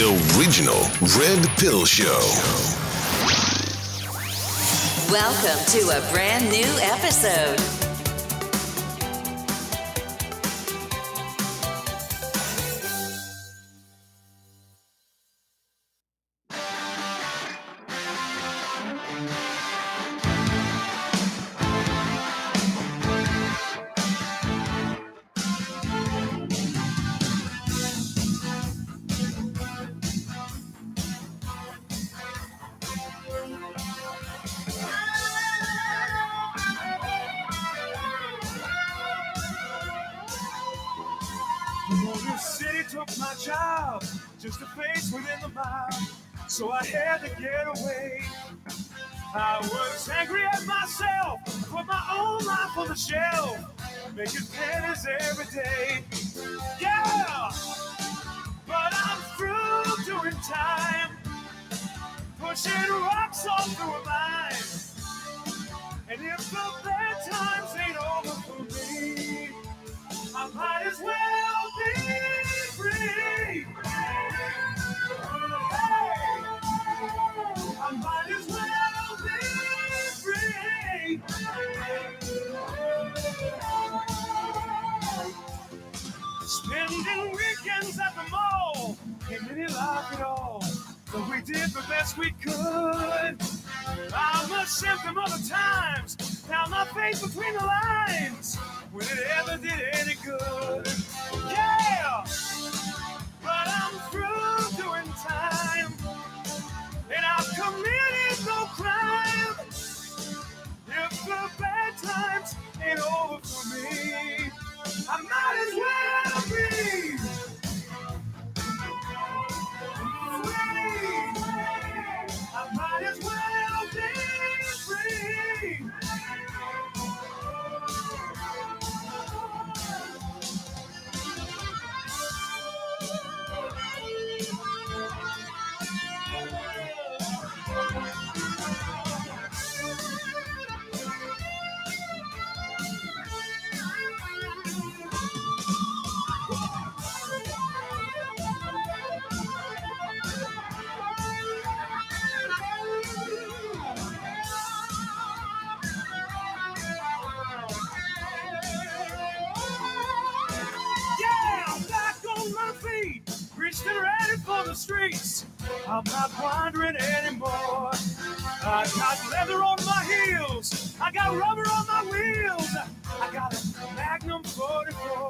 the original Red Pill Show. Welcome to a brand new episode. Magnum 44.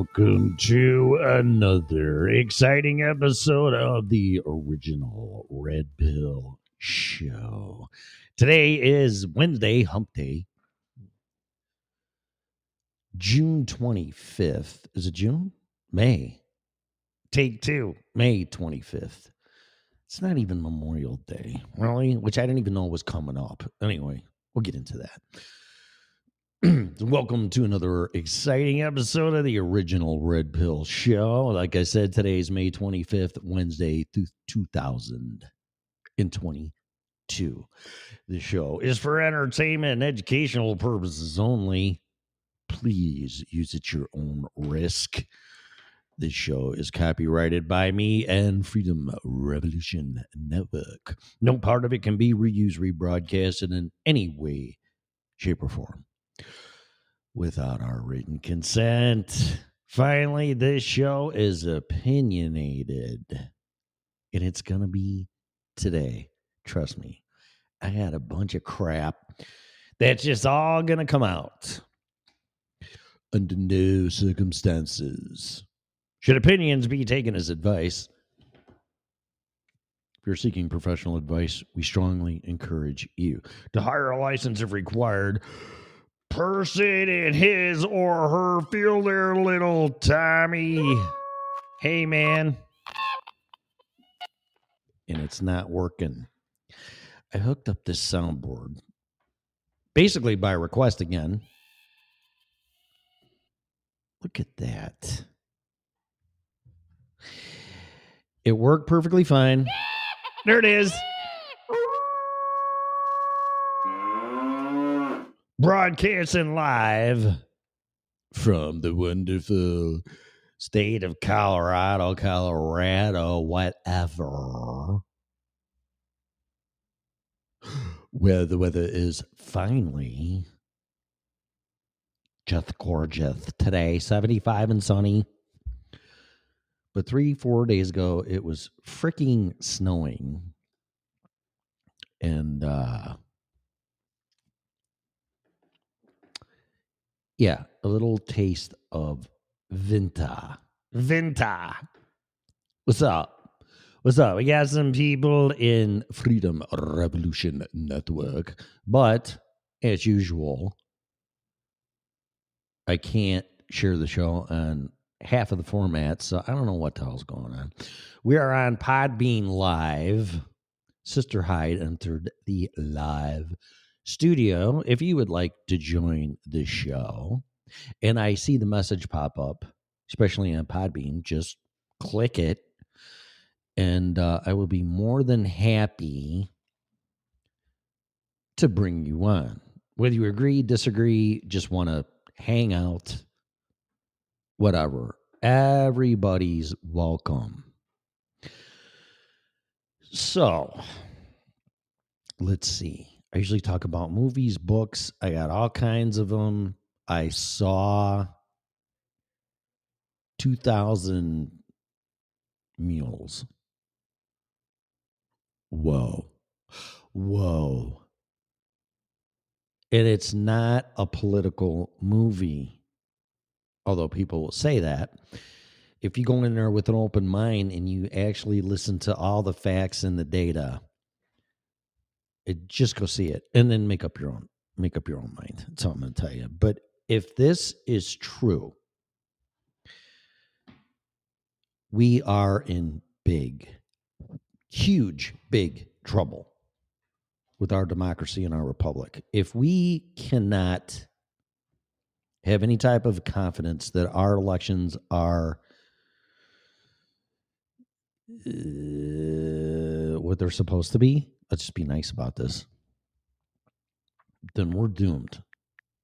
welcome to another exciting episode of the original Red Pill Show. Today is Wednesday, hump day. June 25th. Is it June? May. Take two. May 25th. It's not even Memorial Day, really, which I didn't even know was coming up. Anyway, we'll get into that. Welcome to another exciting episode of the original Red Pill Show. Like I said, today is May 25th, Wednesday, th- 2022. The show is for entertainment and educational purposes only. Please use at your own risk. This show is copyrighted by me and Freedom Revolution Network. No part of it can be reused, rebroadcasted in any way, shape, or form without our written consent. Finally, this show is opinionated, and it's going to be today. Trust me, I had a bunch of crap that's just all going to come out under no circumstances. Should opinions be taken as advice? If you're seeking professional advice, we strongly encourage you to hire a license if required. Person in his or her feel their little Tommy. Hey, man. And it's not working. I hooked up this soundboard basically by request again. Look at that. It worked perfectly fine. There it is. Broadcasting live from the wonderful state of Colorado, Colorado, whatever. Where the weather is finally just gorgeous today, 75 and sunny. But three, four days ago, it was freaking snowing. And uh yeah, a little taste of Vinta. Vinta. What's up? What's up? We got some people in Freedom Revolution Network, but as usual, I can't share the show on half of the format, so I don't know what the hell's going on. We are on Podbean Live. Sister Hyde entered the live studio. If you would like to join the show, and I see the message pop up, especially on Podbean, just click it, and uh, I will be more than happy to bring you on. Whether you agree, disagree, just want to hang out, whatever. Everybody's welcome. So, let's see. I usually talk about movies, books. I got all kinds of them. I saw 2000 Mules. Whoa. Whoa. And it's not a political movie, although people will say that. If you go in there with an open mind and you actually listen to all the facts and the data, it, just go see it and then make up your own make up your own mind. That's all I'm going to tell you. But if this is true, we are in big, huge, big trouble with our democracy and our republic. If we cannot have any type of confidence that our elections are uh, what they're supposed to be, let's just be nice about this, then we're doomed.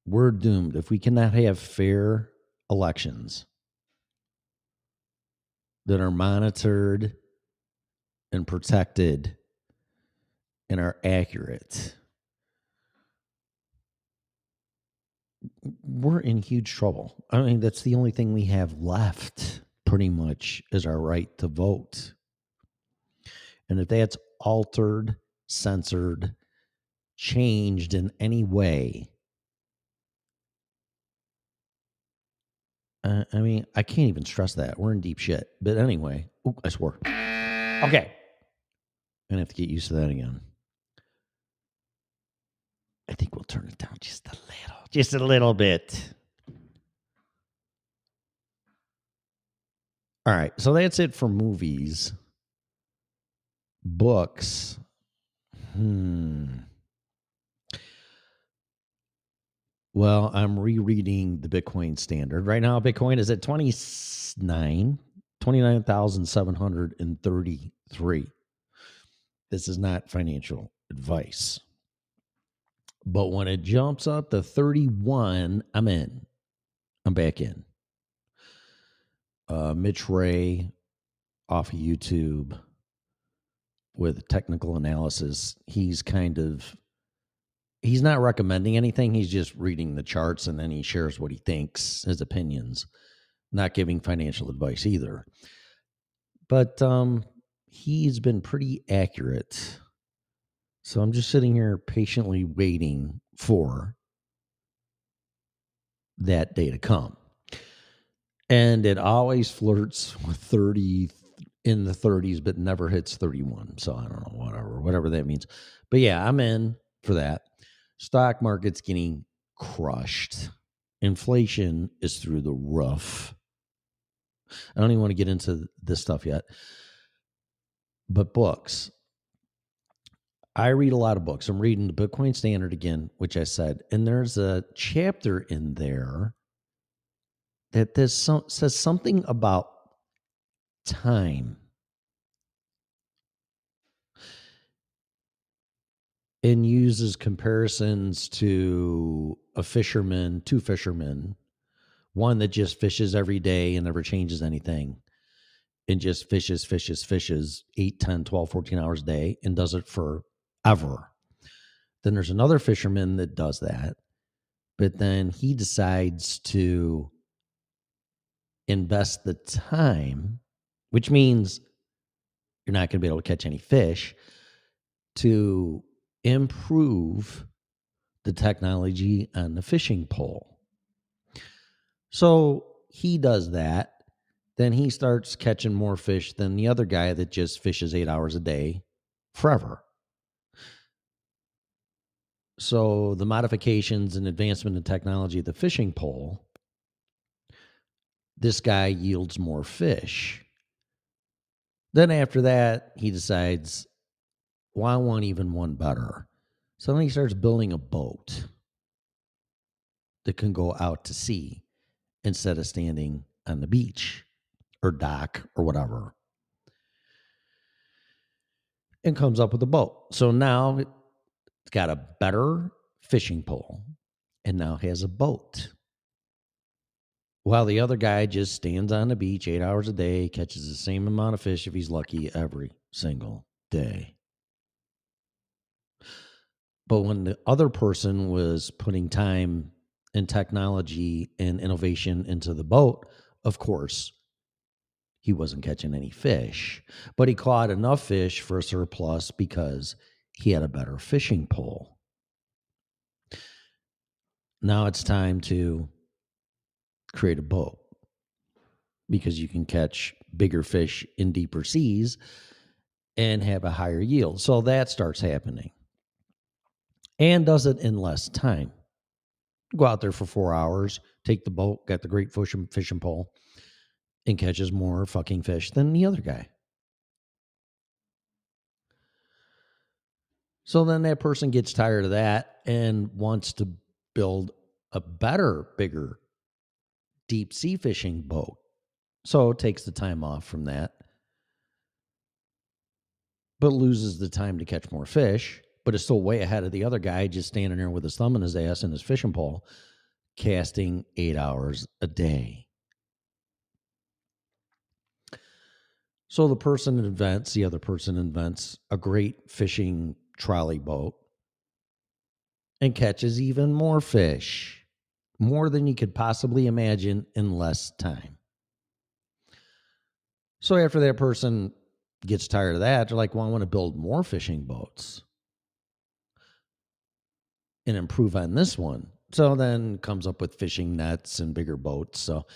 We're doomed. If we cannot have fair elections that are monitored and protected and are accurate, we're in huge trouble. I mean, that's the only thing we have left, pretty much, is our right to vote. And if that's altered, censored, changed in any way, uh, I mean, I can't even stress that. We're in deep shit. But anyway, ooh, I swore. Okay. I'm going to have to get used to that again. I think we'll turn it down just a little, just a little bit. All right. So that's it for movies. books. Hmm. Well, I'm rereading the Bitcoin standard. Right now, Bitcoin is at 29, 29,733. This is not financial advice. But when it jumps up to 31, I'm in. I'm back in. Uh, Mitch Ray off of YouTube with technical analysis, he's kind of he's not recommending anything. He's just reading the charts and then he shares what he thinks, his opinions, not giving financial advice either. But um he's been pretty accurate. So I'm just sitting here patiently waiting for that day to come. And it always flirts with 30 in the 30s, but never hits 31. So I don't know, whatever, whatever that means. But yeah, I'm in for that. Stock market's getting crushed. Inflation is through the roof. I don't even want to get into this stuff yet. But books. I read a lot of books. I'm reading the Bitcoin Standard again, which I said, and there's a chapter in there that this says something about time. And uses comparisons to a fisherman, two fishermen, one that just fishes every day and never changes anything and just fishes, fishes, fishes 8, 10, 12, 14 hours a day and does it forever. Then there's another fisherman that does that, but then he decides to invest the time, which means you're not going to be able to catch any fish, to improve the technology on the fishing pole. So he does that. Then he starts catching more fish than the other guy that just fishes eight hours a day forever. So the modifications and advancement in technology of the fishing pole this guy yields more fish. Then after that, he decides, well, I want even one better. So then he starts building a boat that can go out to sea instead of standing on the beach or dock or whatever. And comes up with a boat. So now it's got a better fishing pole and now has a boat while the other guy just stands on the beach eight hours a day, catches the same amount of fish if he's lucky every single day. But when the other person was putting time and technology and innovation into the boat, of course, he wasn't catching any fish, but he caught enough fish for a surplus because he had a better fishing pole. Now it's time to create a boat because you can catch bigger fish in deeper seas and have a higher yield. So that starts happening and does it in less time. Go out there for four hours, take the boat, got the great fishing, fishing pole, and catches more fucking fish than the other guy. So then that person gets tired of that and wants to build a better, bigger deep sea fishing boat. So takes the time off from that, but loses the time to catch more fish, but is still way ahead of the other guy just standing there with his thumb in his ass and his fishing pole, casting eight hours a day. So the person invents, the other person invents a great fishing trolley boat and catches even more fish more than you could possibly imagine in less time. So after that person gets tired of that, they're like, well, I want to build more fishing boats and improve on this one. So then comes up with fishing nets and bigger boats. So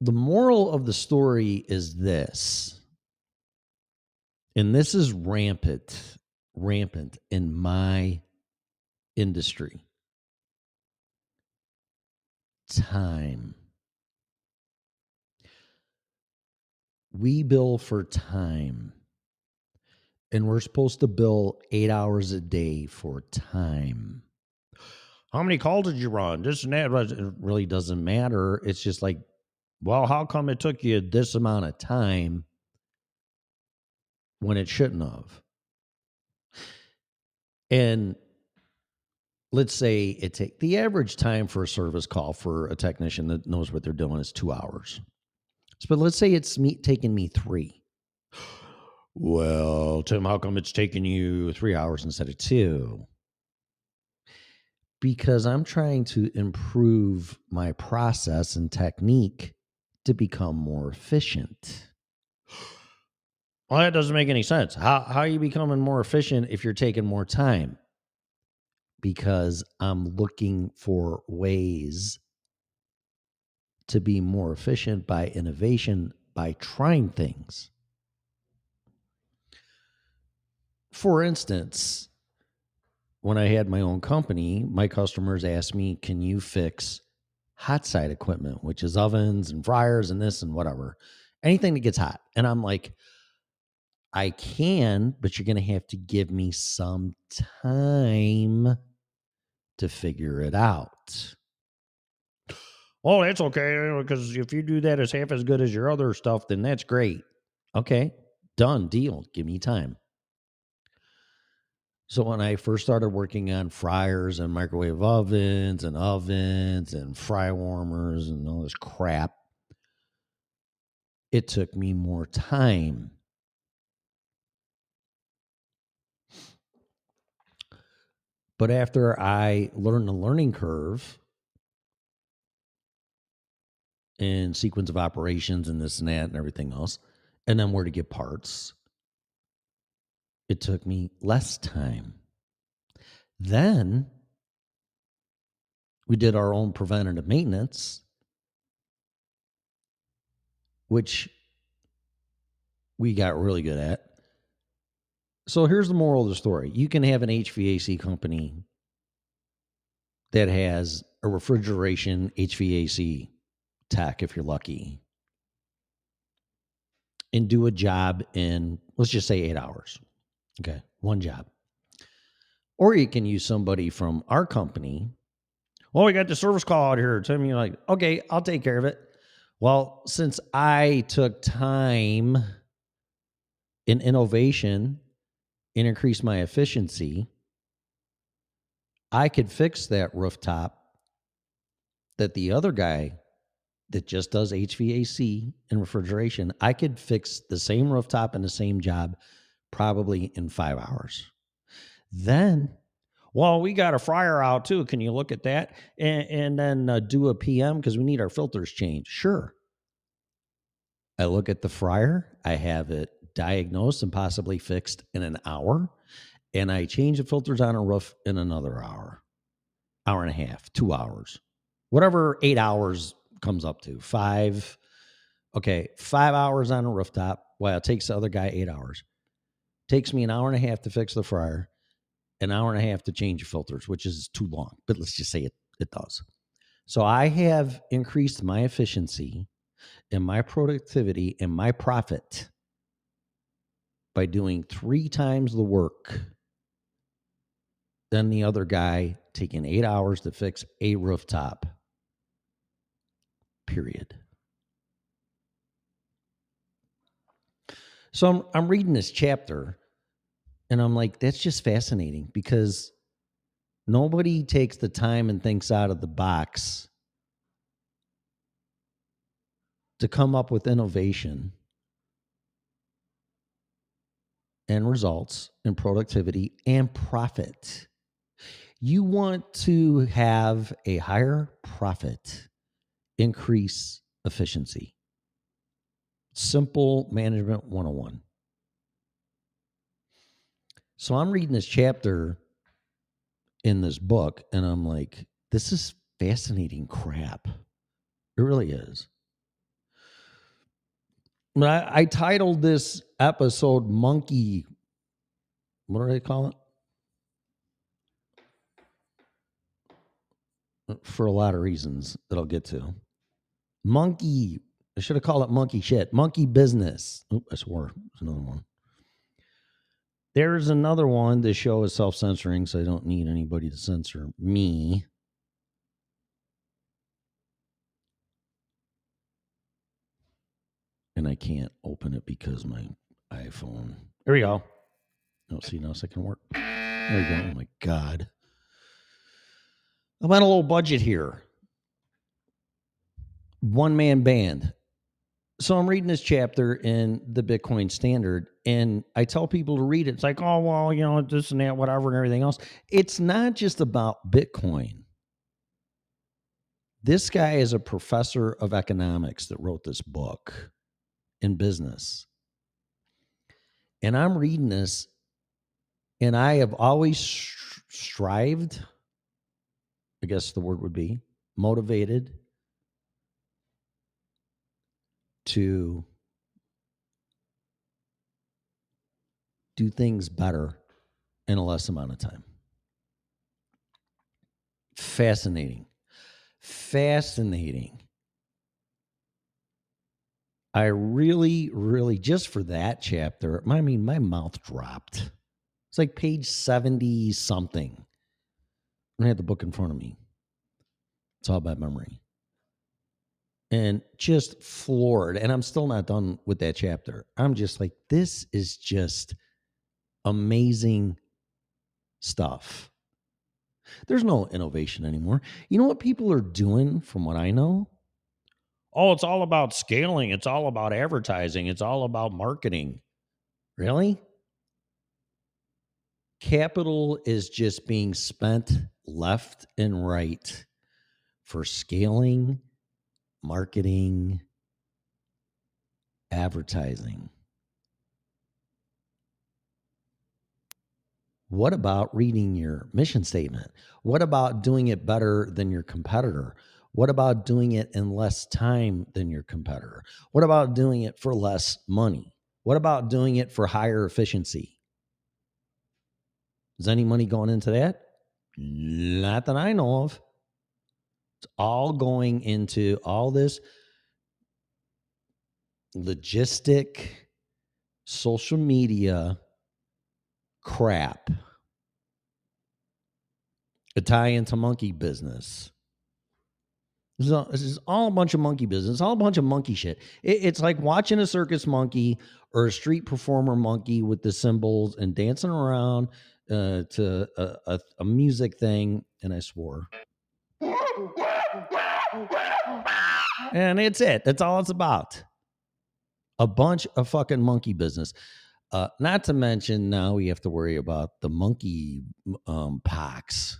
the moral of the story is this, and this is rampant, rampant in my industry time. We bill for time. and we're supposed to bill eight hours a day for time. How many calls did you run? This and that. It really doesn't matter. It's just like, well, how come it took you this amount of time when it shouldn't have? And let's say it take the average time for a service call for a technician that knows what they're doing is two hours. But let's say it's me taking me three. Well, Tim, how come it's taking you three hours instead of two? Because I'm trying to improve my process and technique to become more efficient. Well, that doesn't make any sense. How how are you becoming more efficient if you're taking more time? Because I'm looking for ways to be more efficient by innovation by trying things. For instance, when I had my own company, my customers asked me, Can you fix hot side equipment, which is ovens and fryers and this and whatever, anything that gets hot? And I'm like, I can, but you're going to have to give me some time to figure it out. Oh, that's okay. Uh, because if you do that as half as good as your other stuff, then that's great. Okay, done, deal. Give me time. So when I first started working on fryers and microwave ovens and ovens and fry warmers and all this crap, it took me more time. But after I learned the learning curve and sequence of operations and this and that and everything else, and then where to get parts, it took me less time. Then we did our own preventative maintenance, which we got really good at. So here's the moral of the story you can have an HVAC company that has a refrigeration HVAC tech if you're lucky and do a job in, let's just say, eight hours. Okay, one job. Or you can use somebody from our company. Well, we got the service call out here. Tell me, like, okay, I'll take care of it. Well, since I took time in innovation and increased my efficiency, I could fix that rooftop that the other guy that just does HVAC and refrigeration, I could fix the same rooftop and the same job probably in five hours. Then, well, we got a fryer out too. Can you look at that and, and then uh, do a PM because we need our filters changed? Sure. I look at the fryer, I have it diagnosed and possibly fixed in an hour, and I change the filters on a roof in another hour, hour and a half, two hours, whatever eight hours comes up to. Five, okay, five hours on a rooftop. Well, it takes the other guy eight hours. Takes me an hour and a half to fix the fryer, an hour and a half to change the filters, which is too long, but let's just say it, it does. So I have increased my efficiency and my productivity and my profit by doing three times the work than the other guy taking eight hours to fix a rooftop. Period. So I'm, I'm reading this chapter and I'm like, that's just fascinating because nobody takes the time and thinks out of the box to come up with innovation and results and productivity and profit. You want to have a higher profit, increase efficiency. Simple management 101. So I'm reading this chapter in this book and I'm like, this is fascinating crap. It really is. I, I titled this episode Monkey. What do they call it? For a lot of reasons that I'll get to. Monkey. I should have called it monkey shit. Monkey business. Oh, I swore. There's another one. There's another one. The show is self censoring, so I don't need anybody to censor me. And I can't open it because my iPhone. There we go. No, see, now it's not work. There we go. Oh my God. I'm on a low budget here. One man band. So I'm reading this chapter in the Bitcoin Standard, and I tell people to read it. It's like, oh, well, you know, this and that, whatever, and everything else. It's not just about Bitcoin. This guy is a professor of economics that wrote this book in business. And I'm reading this, and I have always str- strived, I guess the word would be motivated to do things better in a less amount of time. Fascinating. Fascinating. I really, really, just for that chapter, I mean, my mouth dropped. It's like page 70 something. I had the book in front of me. It's all about memory. And just floored. And I'm still not done with that chapter. I'm just like, this is just amazing stuff. There's no innovation anymore. You know what people are doing, from what I know? Oh, it's all about scaling. It's all about advertising. It's all about marketing. Really? Capital is just being spent left and right for scaling, marketing, advertising. What about reading your mission statement? What about doing it better than your competitor? What about doing it in less time than your competitor? What about doing it for less money? What about doing it for higher efficiency? Is any money going into that? Not that I know of. It's all going into all this logistic social media crap. Italian to monkey business. This is, all, this is all a bunch of monkey business. It's all a bunch of monkey shit. It, it's like watching a circus monkey or a street performer monkey with the cymbals and dancing around uh, to a, a, a music thing. And I swore. And it's it. That's all it's about. A bunch of fucking monkey business. Uh, not to mention now we have to worry about the monkey um, pox.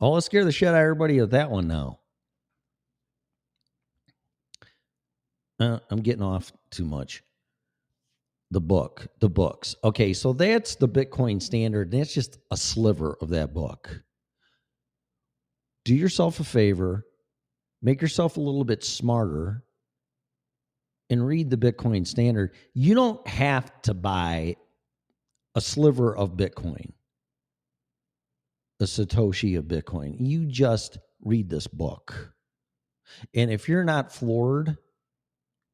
Oh, let's scare the shit out of everybody of that one now. Uh, I'm getting off too much. The book, the books. Okay, so that's the Bitcoin standard. That's just a sliver of that book. Do yourself a favor, make yourself a little bit smarter, and read the Bitcoin standard. You don't have to buy a sliver of Bitcoin, a Satoshi of Bitcoin. You just read this book. And if you're not floored,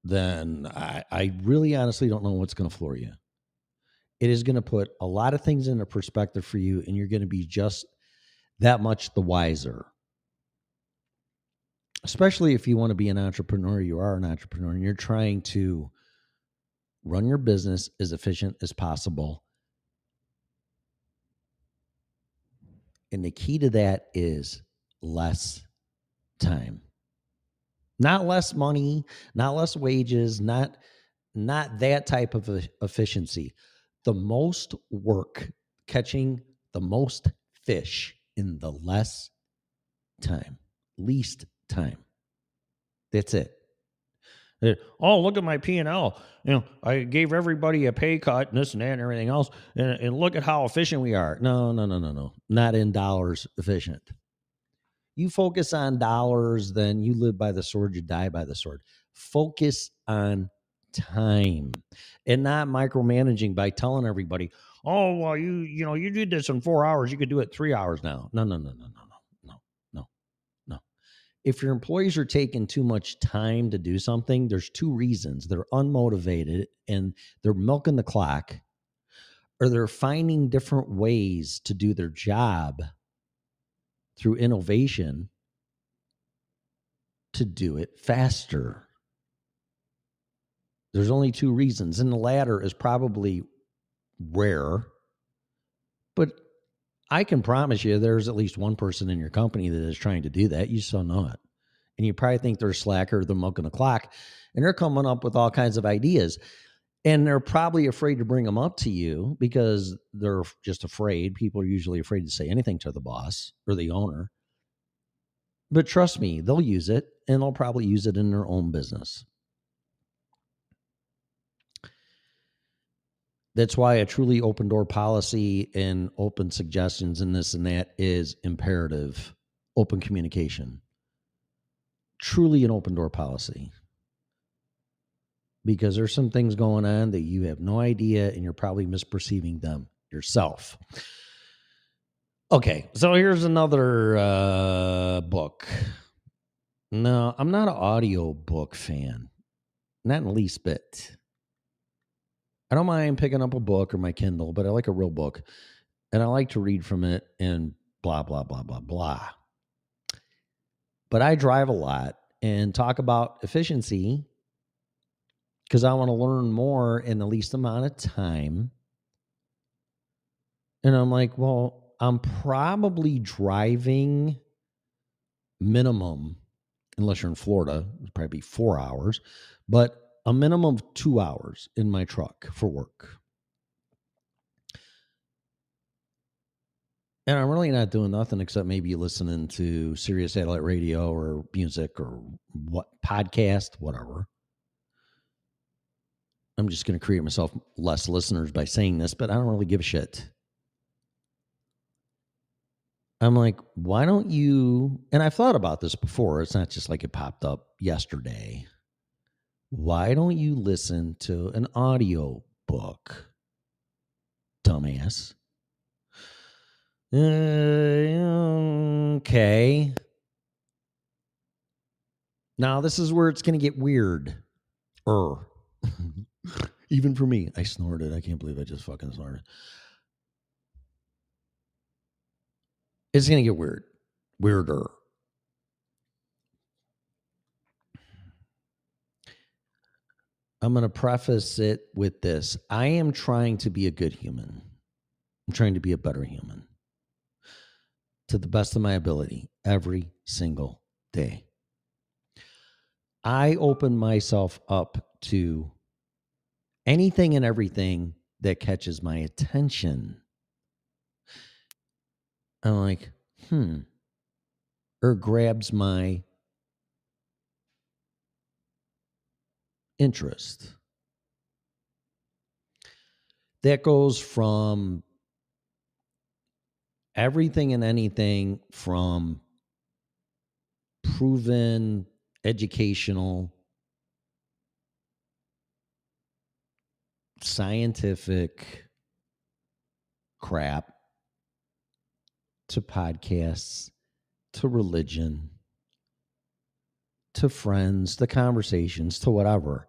then I, I really honestly don't know what's going to floor you. It is going to put a lot of things into perspective for you, and you're going to be just that much the wiser. Especially if you want to be an entrepreneur, you are an entrepreneur, and you're trying to run your business as efficient as possible. And the key to that is less time not less money not less wages not not that type of efficiency. The most work catching the most fish in the less time least time. That's it. Eh, oh look at my p&l you know i gave everybody a pay cut and this and that and everything else and, and look at how efficient we are. No no no no no. Not in dollars efficient you focus on dollars, then you live by the sword, you die by the sword. Focus on time and not micromanaging by telling everybody, oh, well, you, you know, you did this in four hours. You could do it three hours now. No, no, no, no, no, no, no, no, no. If your employees are taking too much time to do something, there's two reasons. They're unmotivated and they're milking the clock, or they're finding different ways to do their job through innovation to do it faster. There's only two reasons, and the latter is probably rare, but I can promise you there's at least one person in your company that is trying to do that. You don't know it. And you probably think they're slacker, they're milking the clock, and they're coming up with all kinds of ideas. And they're probably afraid to bring them up to you because they're just afraid. People are usually afraid to say anything to the boss or the owner. But trust me, they'll use it and they'll probably use it in their own business. That's why a truly open door policy and open suggestions and this and that is imperative. Open communication. Truly an open door policy. Because there's some things going on that you have no idea and you're probably misperceiving them yourself. Okay, so here's another uh, book. No, I'm not an audio book fan, not in the least bit. I don't mind picking up a book or my Kindle, but I like a real book and I like to read from it and blah, blah, blah, blah, blah. But I drive a lot and talk about efficiency because I want to learn more in the least amount of time. And I'm like, well, I'm probably driving minimum, unless you're in Florida, it'd probably be four hours, but a minimum of two hours in my truck for work. And I'm really not doing nothing except maybe listening to Sirius satellite radio or music or what podcast, whatever. I'm just going to create myself less listeners by saying this, but I don't really give a shit. I'm like, why don't you? And I've thought about this before. It's not just like it popped up yesterday why don't you listen to an audio book? Dumbass. Uh, okay. Now, this is where it's going to get weird. Er. Even for me, I snorted. I can't believe I just fucking snorted. It's going to get weird. Weirder. I'm going to preface it with this I am trying to be a good human. I'm trying to be a better human to the best of my ability every single day. I open myself up to anything and everything that catches my attention. I'm like, hmm, or grabs my interest. That goes from everything and anything from proven educational, scientific crap to podcasts to religion to friends, to conversations, to whatever.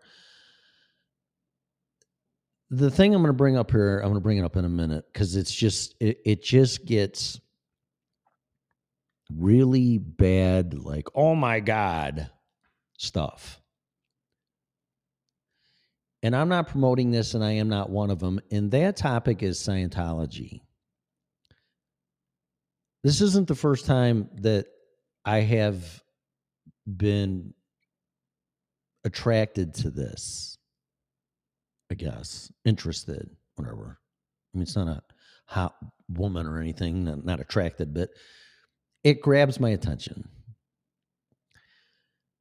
The thing I'm going to bring up here, I'm going to bring it up in a minute because it's just, it, it just gets really bad, like, oh my God stuff. And I'm not promoting this, and I am not one of them. And that topic is Scientology. This isn't the first time that I have been attracted to this, I guess, interested, whatever. I mean, it's not a hot woman or anything, not, not attracted, but it grabs my attention.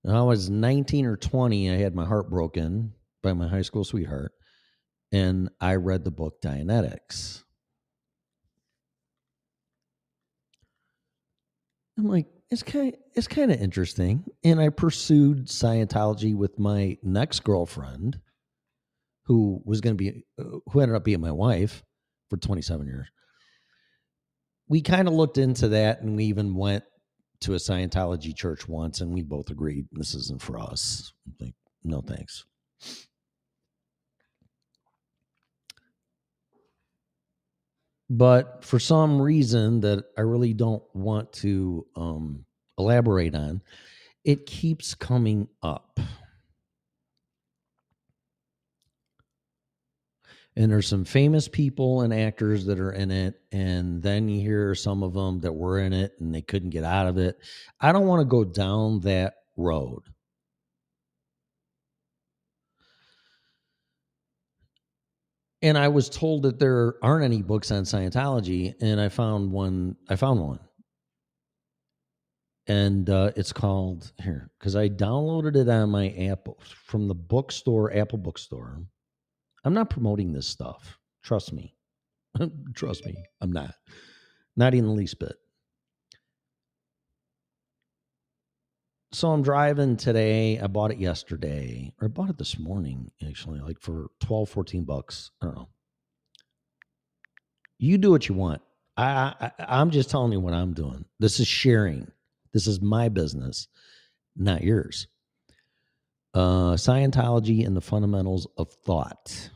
When I was 19 or 20, I had my heart broken by my high school sweetheart, and I read the book Dianetics. I'm like, it's kind of, it's kind of interesting. And I pursued Scientology with my next girlfriend, who was going to be, uh, who ended up being my wife for 27 years. We kind of looked into that, and we even went to a Scientology church once, and we both agreed this isn't for us. I'm like, no thanks. But for some reason that I really don't want to um, elaborate on, it keeps coming up. And there's some famous people and actors that are in it. And then you hear some of them that were in it and they couldn't get out of it. I don't want to go down that road. And I was told that there aren't any books on Scientology, and I found one. I found one, and uh, it's called here because I downloaded it on my Apple from the bookstore, Apple Bookstore. I'm not promoting this stuff. Trust me. Trust me, I'm not. Not even the least bit. So I'm driving today. I bought it yesterday, or I bought it this morning, actually, like for 12, 14 bucks. I don't know. You do what you want. I, I I'm just telling you what I'm doing. This is sharing. This is my business, not yours. Uh, Scientology and the fundamentals of thought.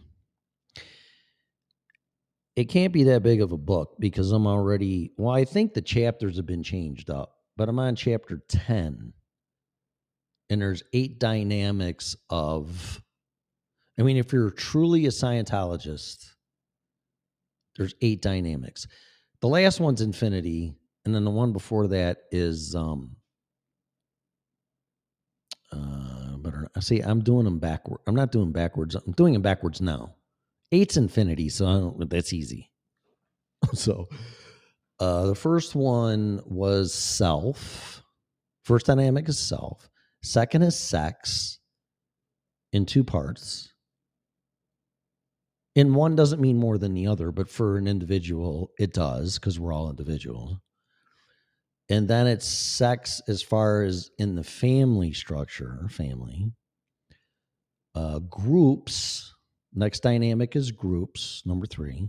It can't be that big of a book because I'm already. Well, I think the chapters have been changed up, but I'm on chapter ten and there's eight dynamics of i mean if you're truly a scientologist there's eight dynamics. The last one's infinity and then the one before that is um uh but I see i'm doing them backward i'm not doing backwards i'm doing them backwards now. Eight's infinity so that's easy. So uh the first one was self. First dynamic is self Second is sex in two parts. And one doesn't mean more than the other, but for an individual, it does because we're all individuals. And then it's sex as far as in the family structure, family. Uh, groups, next dynamic is groups, number three,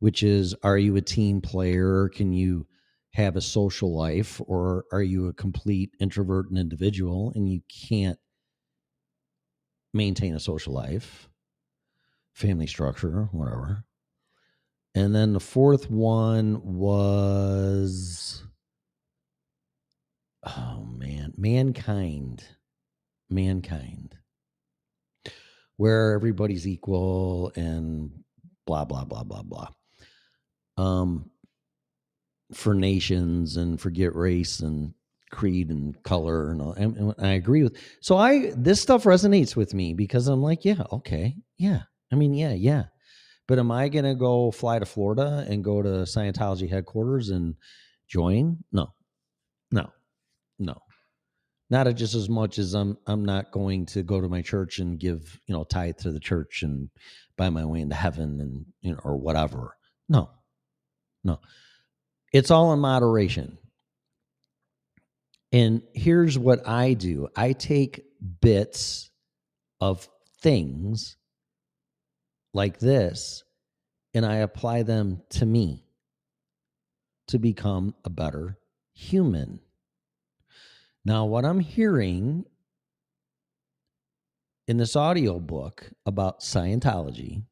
which is are you a team player? Can you have a social life or are you a complete introvert and individual and you can't maintain a social life family structure whatever. And then the fourth one was oh man mankind. Mankind. Where everybody's equal and blah blah blah blah blah. Um for nations and forget race and creed and color and, all, and, and I agree with. So I this stuff resonates with me because I'm like, yeah, okay, yeah. I mean, yeah, yeah. But am I gonna go fly to Florida and go to Scientology headquarters and join? No, no, no. Not just as much as I'm. I'm not going to go to my church and give you know tithe to the church and buy my way into heaven and you know or whatever. No, no. It's all in moderation. And here's what I do I take bits of things like this and I apply them to me to become a better human. Now, what I'm hearing in this audio book about Scientology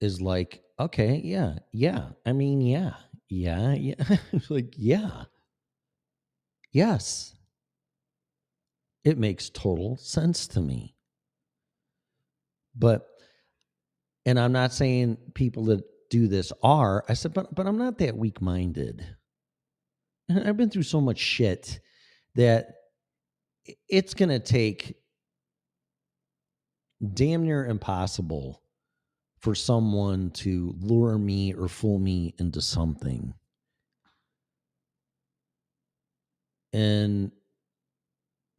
is like, okay, yeah, yeah. I mean, yeah, yeah, yeah. like, yeah. Yes. It makes total sense to me. But and I'm not saying people that do this are. I said, but but I'm not that weak-minded. And I've been through so much shit that it's to take damn near impossible for someone to lure me or fool me into something. And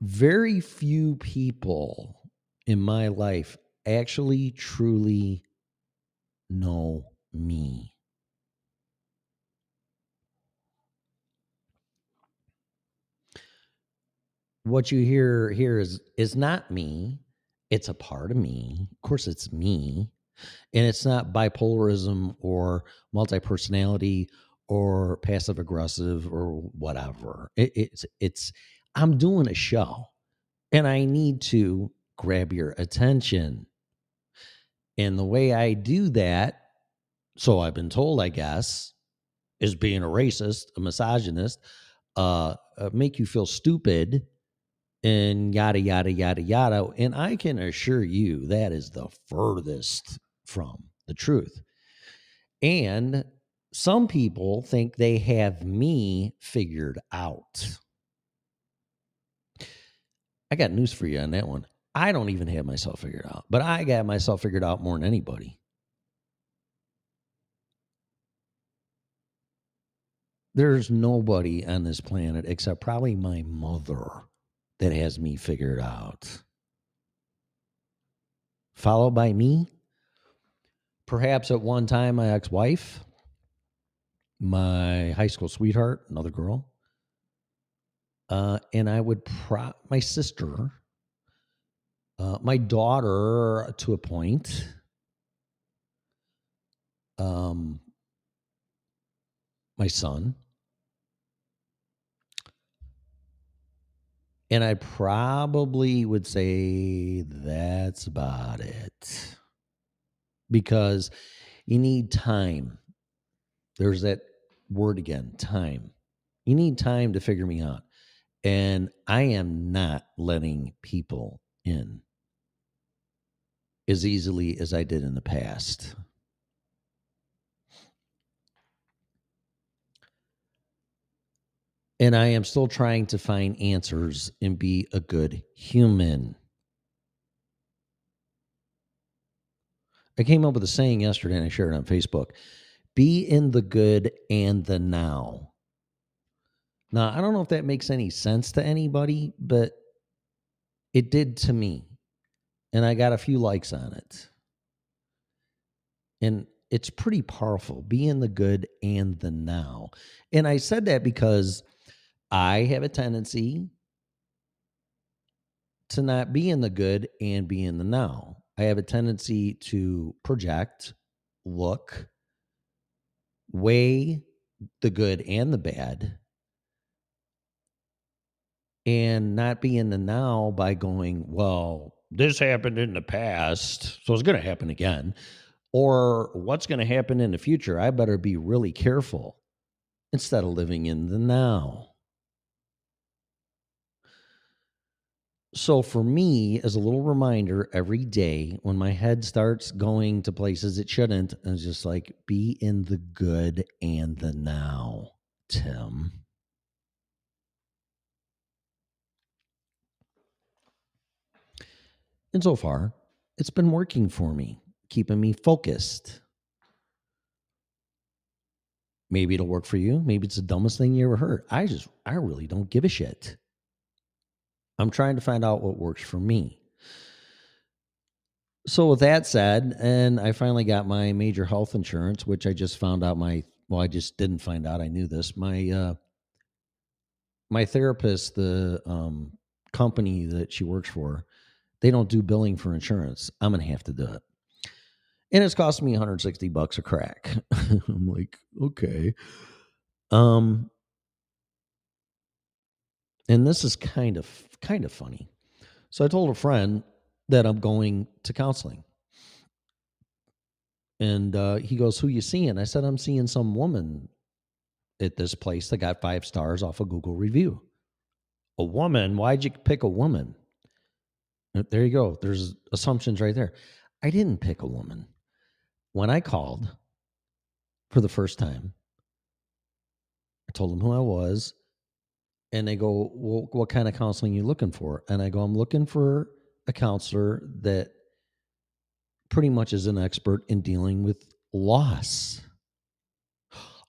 very few people in my life actually truly know me. What you hear here is is not me. It's a part of me. Of course it's me and it's not bipolarism or multi-personality or passive aggressive or whatever it, it's it's i'm doing a show and i need to grab your attention and the way i do that so I've been told, I guess, is being a racist, a misogynist, uh, uh, make you feel stupid, and yada yada yada yada. And I can assure you that is the furthest from the truth. And some people think they have me figured out. I got news for you on that one. I don't even have myself figured out, but I got myself figured out more than anybody. There's nobody on this planet except probably my mother that has me figured out. Followed by me, perhaps at one time my ex wife, my high school sweetheart, another girl, uh, and I would pro my sister, uh, my daughter to a point, um, my son, and I probably would say that's about it because you need time. There's that word again, time. You need time to figure me out. And I am not letting people in as easily as I did in the past. And I am still trying to find answers and be a good human. I came up with a saying yesterday and I shared it on Facebook be in the good and the now. Now, I don't know if that makes any sense to anybody, but it did to me. And I got a few likes on it. And it's pretty powerful. Be in the good and the now. And I said that because I have a tendency to not be in the good and be in the now. I have a tendency to project, look, weigh the good and the bad, and not be in the now by going, well, this happened in the past, so it's going to happen again. Or what's going to happen in the future? I better be really careful instead of living in the now. So, for me, as a little reminder every day when my head starts going to places it shouldn't, it's just like be in the good and the now, Tim. And so far, it's been working for me, keeping me focused. Maybe it'll work for you. Maybe it's the dumbest thing you ever heard. I just, I really don't give a shit. I'm trying to find out what works for me. So, with that said, and I finally got my major health insurance, which I just found out my, well, I just didn't find out. I knew this. My, uh, my therapist, the um, company that she works for, they don't do billing for insurance. I'm going to have to do it. And it's costing me 160 bucks a crack. I'm like, okay. Um, and this is kind of kind of funny. So I told a friend that I'm going to counseling. And uh, he goes, Who you seeing? I said, I'm seeing some woman at this place that got five stars off a Google review. A woman? Why'd you pick a woman? Uh, there you go. There's assumptions right there. I didn't pick a woman. When I called for the first time, I told them who I was and they go, well, what kind of counseling you looking for? And I go, I'm looking for a counselor that pretty much is an expert in dealing with loss.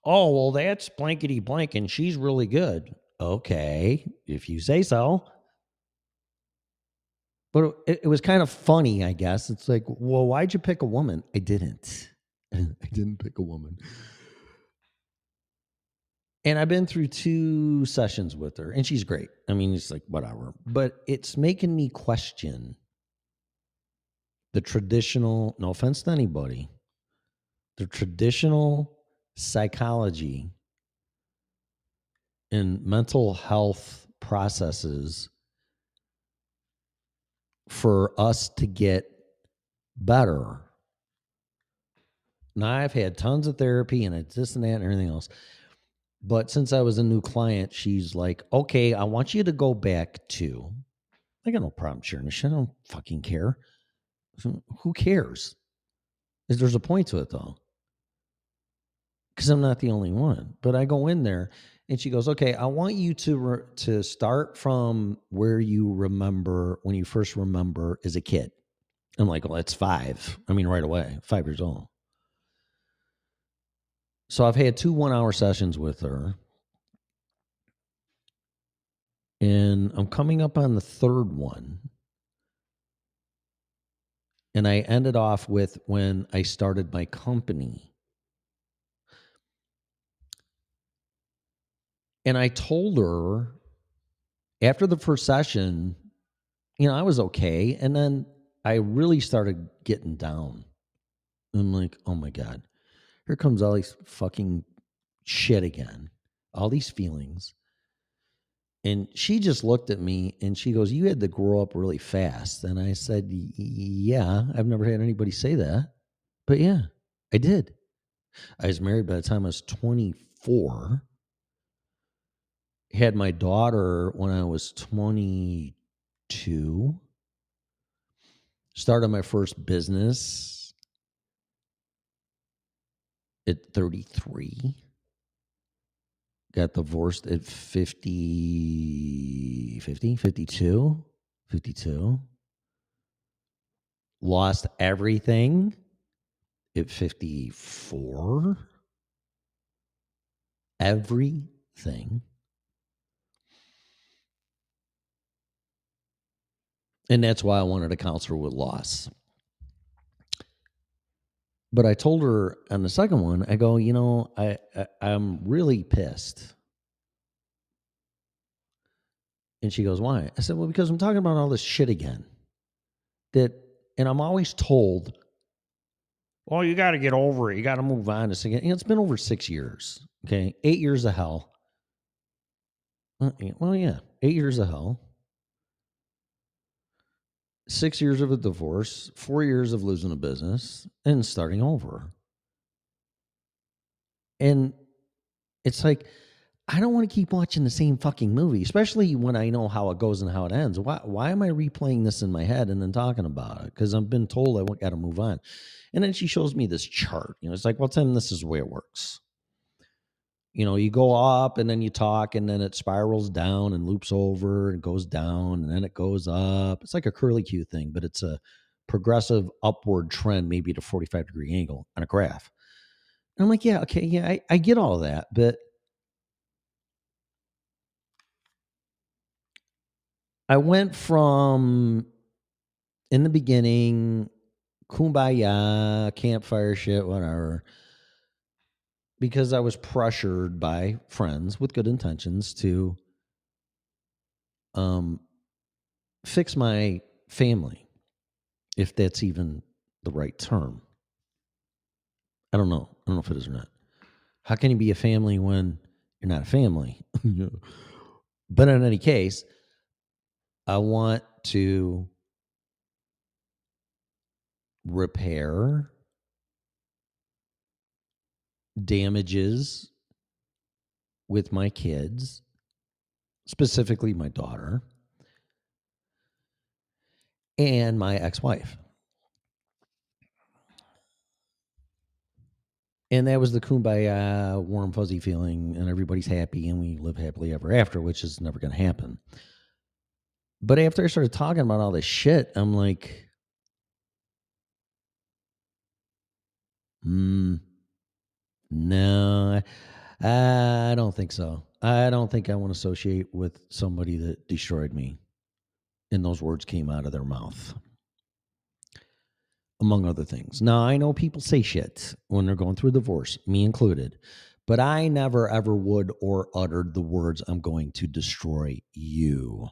Oh, well, that's blankety blank, and she's really good. Okay, if you say so. But it, it was kind of funny, I guess. It's like, well, why'd you pick a woman? I didn't. I didn't pick a woman. And I've been through two sessions with her, and she's great. I mean, it's like whatever, but it's making me question the traditional, no offense to anybody, the traditional psychology and mental health processes for us to get better Now I've had tons of therapy and it's this and that and everything else. But since I was a new client, she's like, okay, I want you to go back to. I got no problem sharing this. I don't fucking care. Who cares? Is there's a point to it though? Because I'm not the only one. But I go in there and she goes, "Okay, I want you to re- to start from where you remember when you first remember as a kid." I'm like, "Well, it's five. I mean, right away, five years old." So I've had two one hour sessions with her. And I'm coming up on the third one. And I ended off with when I started my company. And I told her after the first session, you know, I was okay. And then I really started getting down. I'm like, oh my God, here comes all these fucking shit again, all these feelings. And she just looked at me and she goes, You had to grow up really fast. And I said, Yeah, I've never had anybody say that. But yeah, I did. I was married by the time I was 24. Had my daughter when I was 22. Started my first business at 33 got divorced at 50 50 52 52 lost everything at 54 everything. And that's why i wanted a counselor with loss but I told her on the second one, I go, you know, I, I I'm really pissed. And she goes, why? I said, well, because I'm talking about all this shit again. That, and I'm always told, well, you got to get over it. You got to move on. This again. it's been over six years. Okay, eight years of hell. Mm, eh, well, yeah, eight years of hell six years of a divorce, four years of losing a business, and starting over. And it's like, I don't want to keep watching the same fucking movie, especially when I know how it goes and how it ends. Why, why am I replaying this in my head and then talking about it? Because I've been told I got to move on. And then she shows me this chart. You know, it's like, well, Tim, this is the way it works you know, you go up and then you talk and then it spirals down and loops over and goes down and then it goes up. It's like a curly Q thing, but it's a progressive upward trend, maybe at a 45 degree angle on a graph. And I'm like, yeah, okay, yeah, I, I get all that, but I went from in the beginning, kumbaya, campfire shit, whatever because I was pressured by friends with good intentions to um, fix my family, if that's even the right term. I don't know. I don't know if it is or not. How can you be a family when you're not a family? but in any case, I want to repair damages with my kids, specifically my daughter and my ex wife. And that was the kumbaya, warm, fuzzy feeling, and everybody's happy and we live happily ever after, which is never going to happen. But after I started talking about all this shit, I'm like, hmm, no, I don't think so. I don't think I want to associate with somebody that destroyed me. And those words came out of their mouth, among other things. Now, I know people say shit when they're going through divorce, me included, but I never ever would or uttered the words, I'm going to destroy you.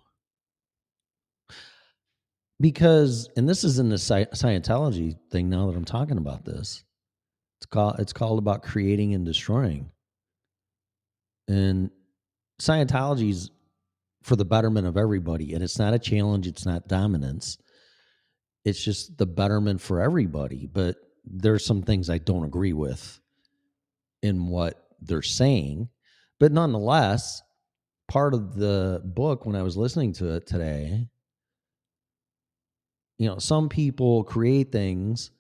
Because, and this is in the Scientology thing now that I'm talking about this it's called it's called about creating and destroying. And Scientology's for the betterment of everybody. And it's not a challenge, it's not dominance. It's just the betterment for everybody. But there's some things I don't agree with in what they're saying. But nonetheless, part of the book when I was listening to it today, you know, some people create things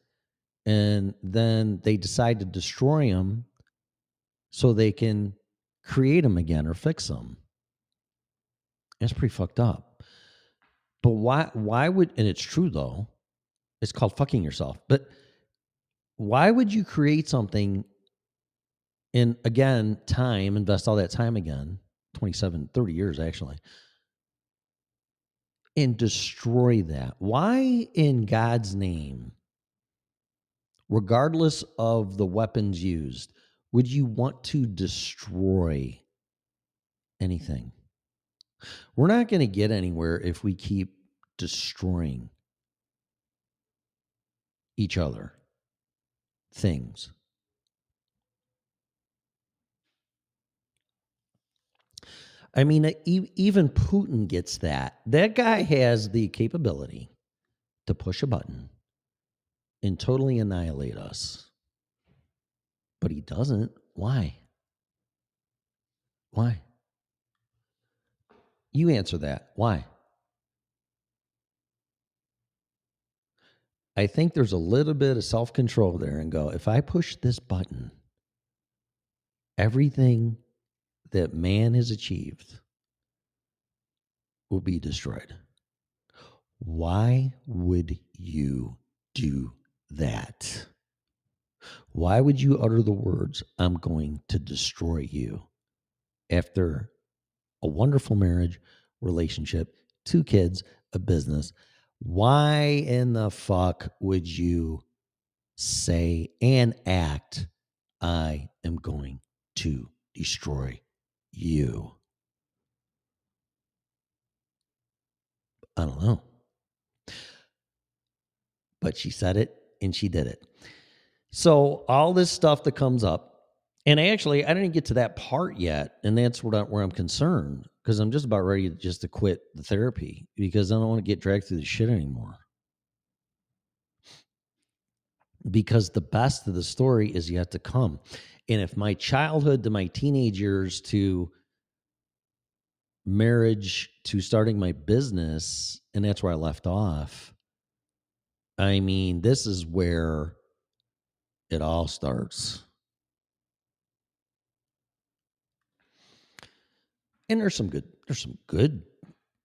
and then they decide to destroy them so they can create them again or fix them. That's pretty fucked up. But why why would and it's true though. It's called fucking yourself. But why would you create something in again time, invest all that time again, 27, 30 years actually, and destroy that? Why in God's name, regardless of the weapons used, would you want to destroy anything? We're not going to get anywhere if we keep destroying each other, things. I mean, even Putin gets that. That guy has the capability to push a button and totally annihilate us. But he doesn't. Why? Why? You answer that. Why? I think there's a little bit of self control there and go, if I push this button, everything that man has achieved will be destroyed. Why would you do that? Why would you utter the words, I'm going to destroy you after a wonderful marriage, relationship, two kids, a business? Why in the fuck would you say and act, I am going to destroy you? I don't know. But she said it and she did it. So all this stuff that comes up, and actually I didn't get to that part yet, and that's where, I, where I'm concerned because I'm just about ready to just to quit the therapy because I don't want to get dragged through the shit anymore. Because the best of the story is yet to come. And if my childhood to my teenage years to marriage to starting my business, and that's where I left off. I mean, this is where it all starts. And there's some good there's some good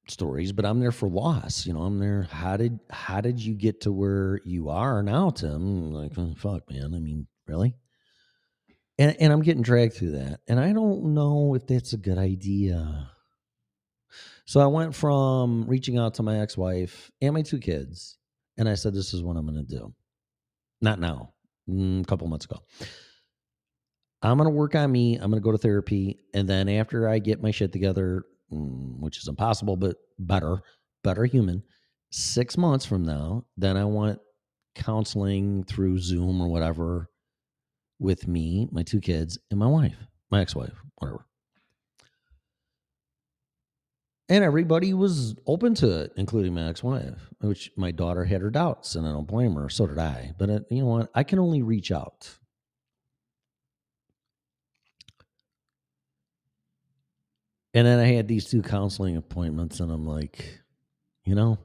stories, but I'm there for loss. You know, I'm there. How did how did you get to where you are now, Tim? Like, oh, fuck, man. I mean, really? And and I'm getting dragged through that. And I don't know if that's a good idea. So I went from reaching out to my ex-wife and my two kids, and I said, "This is what I'm going to do." Not now, mm, a couple months ago. I'm going to work on me. I'm going to go to therapy, and then after I get my shit together, mm, which is impossible, but better, better human. Six months from now, then I want counseling through Zoom or whatever with me, my two kids, and my wife, my ex-wife, whatever and everybody was open to it, including my ex-wife, which my daughter had her doubts, and I don't blame her. So did I. But it, uh, you know what? I can only reach out. And then I had these two counseling appointments, and I'm like, you know,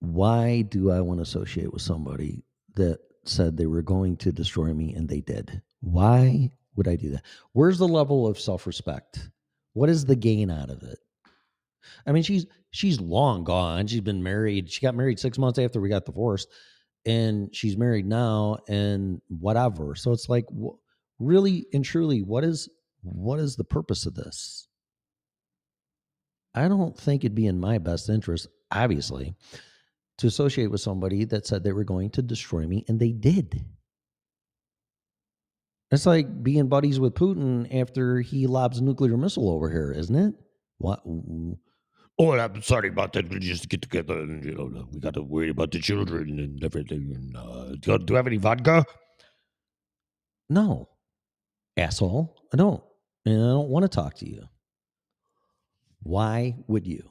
why do I want to associate with somebody that said they were going to destroy me and they did? Why would I do that? Where's the level of self respect? What is the gain out of it? I mean, she's she's long gone. She's been married. She got married six months after we got divorced, and she's married now, and whatever. So it's like, really and truly, what is what is the purpose of this? I don't think it'd be in my best interest, obviously, to associate with somebody that said they were going to destroy me, and they did. It's like being buddies with Putin after he lobs a nuclear missile over here, isn't it? What? Oh, I'm sorry about that. We just get together and, you know, we got to worry about the children and everything. And, uh, do, you, have any vodka? No, asshole. I don't. And I don't want to talk to you. Why would you?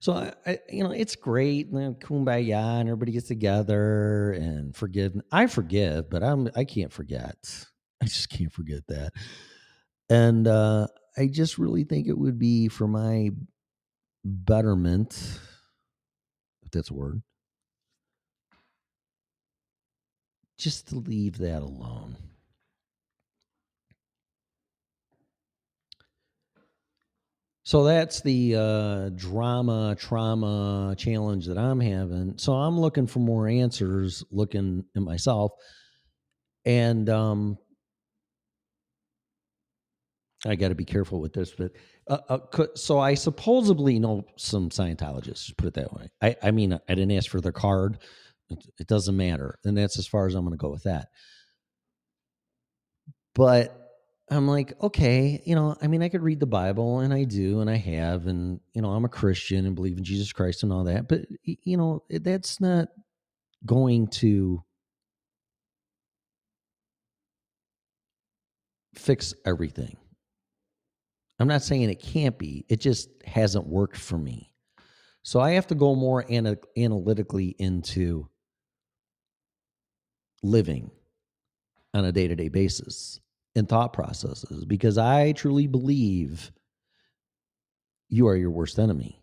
So I, I, you know, it's great, and kumbaya, and everybody gets together and forgive. I forgive, but I'm I can't forget. I just can't forget that. And uh, I just really think it would be for my betterment, if that's a word, just to leave that alone. So that's the uh, drama, trauma challenge that I'm having. So I'm looking for more answers, looking at myself. And um, I got to be careful with this, but uh, uh, so I supposedly know some Scientologists. Put it that way. I, I mean, I didn't ask for their card. It, it doesn't matter, and that's as far as I'm going to go with that. But I'm like, okay, you know, I mean, I could read the Bible, and I do, and I have, and you know, I'm a Christian and believe in Jesus Christ and all that. But you know, that's not going to fix everything. I'm not saying it can't be. It just hasn't worked for me. So I have to go more ana- analytically into living on a day to day basis and thought processes because I truly believe you are your worst enemy.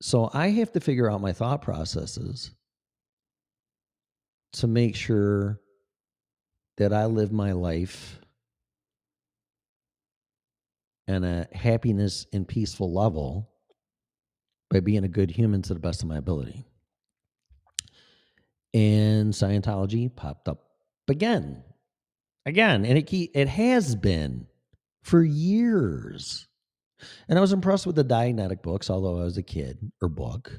So I have to figure out my thought processes to make sure that I live my life and a happiness and peaceful level by being a good human to the best of my ability. And Scientology popped up again, again, and it it has been for years. And I was impressed with the Dianetic books, although I was a kid or book.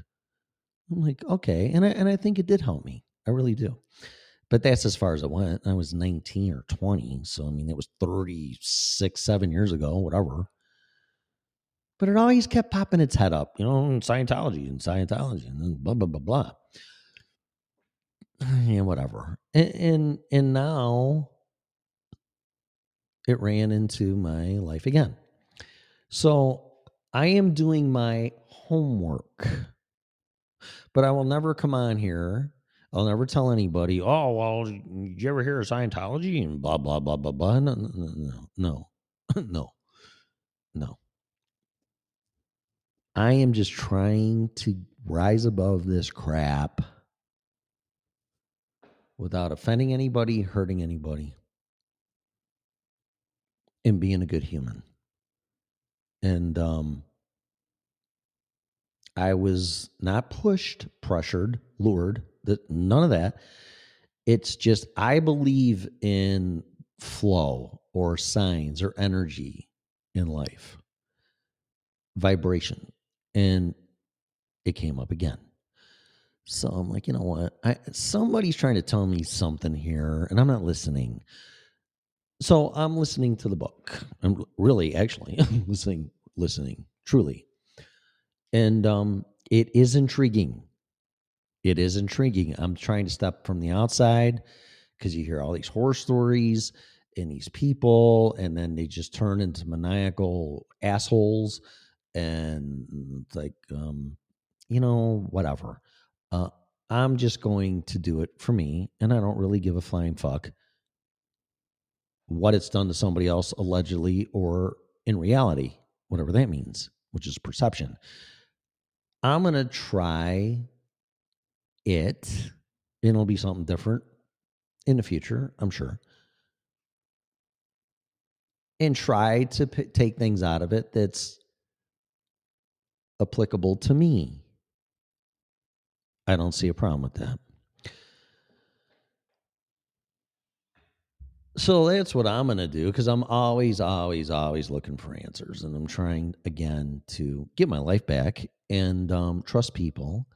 I'm like, okay, and I and I think it did help me. I really do. But that's as far as it went. I was 19 or 20, so I mean, it was 36, seven years ago, whatever but it always kept popping its head up, you know, Scientology and Scientology and then blah blah blah blah. Yeah, whatever. And, and and now it ran into my life again. So I am doing my homework, but I will never come on here. I'll never tell anybody. Oh well, did you ever hear of Scientology and blah blah blah blah blah? No, no, no, no, no. I am just trying to rise above this crap without offending anybody, hurting anybody, and being a good human. And um, I was not pushed, pressured, lured, that none of that. It's just I believe in flow or signs or energy in life, vibration. And it came up again. So I'm like, you know what? I, somebody's trying to tell me something here, and I'm not listening. So I'm listening to the book. I'm really, actually, listening, listening, truly, and um, it is intriguing. It is intriguing. I'm trying to step from the outside because you hear all these horror stories and these people, and then they just turn into maniacal assholes, and it's like, um, you know, whatever. Uh, I'm just going to do it for me, and I don't really give a flying fuck what it's done to somebody else, allegedly or in reality, whatever that means, which is perception. I'm going to try it. and It'll be something different in the future, I'm sure. And try to p- take things out of it that's applicable to me. I don't see a problem with that. So that's what I'm going to do because I'm always, always, always looking for answers. And I'm trying again to get my life back and um, trust people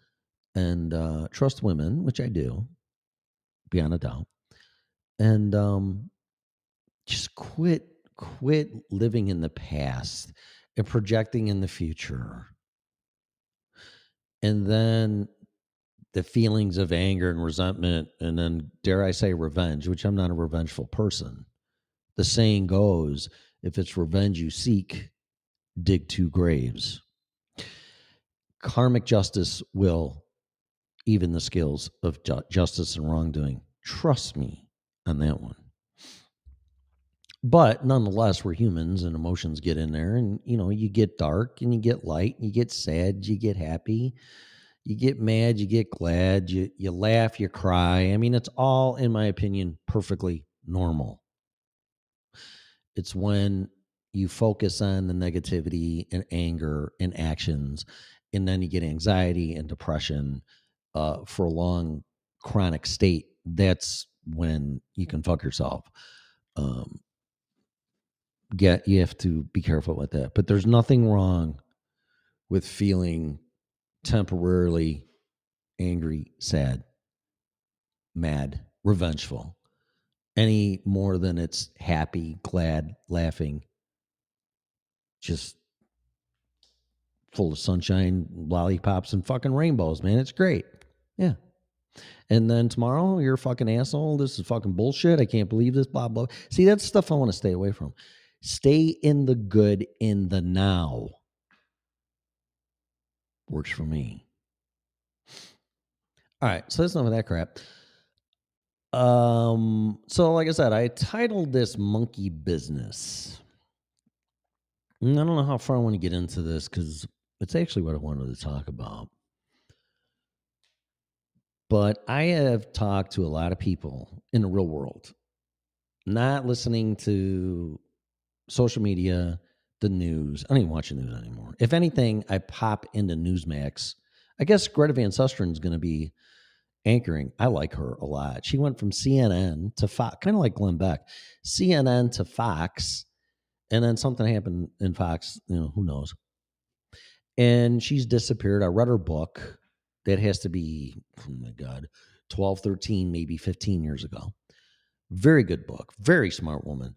and uh, trust women, which I do, beyond a doubt. And um, just quit, quit living in the past and projecting in the future. And then the feelings of anger and resentment, and then, dare I say, revenge, which I'm not a revengeful person. The saying goes if it's revenge you seek, dig two graves. karmic justice will even the scales of ju- justice and wrongdoing. Trust me on that one. But nonetheless, we're humans and emotions get in there, and you know, you get dark and you get light, and you get sad, you get happy, you get mad, you get glad, you you laugh, you cry. I mean, it's all, in my opinion, perfectly normal. It's when you focus on the negativity and anger and actions, and then you get anxiety and depression uh, for a long chronic state. That's when you can fuck yourself. Um, get you have to be careful with that. But there's nothing wrong with feeling temporarily angry, sad, mad, revengeful, any more than it's happy, glad, laughing, just full of sunshine, lollipops, and fucking rainbows, man. It's great. Yeah. And then tomorrow, you're a fucking asshole. This is fucking bullshit. I can't believe this, blah, blah. See, that's stuff I want to stay away from. Stay in the good in the now. Works for me. All right, so that's enough of that crap. Um, so like I said, I titled this Monkey Business. And I don't know how far I want to get into this because it's actually what I wanted to talk about. But I have talked to a lot of people in the real world, not listening to social media, the news. I don't even watch the news anymore. If anything, I pop into Newsmax. I guess Greta Van Susteren is going to be anchoring. I like her a lot. She went from CNN to Fox, kind of like Glenn Beck, CNN to Fox, and then something happened in Fox. You know, who knows? And she's disappeared. I read her book. That has to be, oh my God, 12, 13, maybe 15 years ago. Very good book. Very smart woman,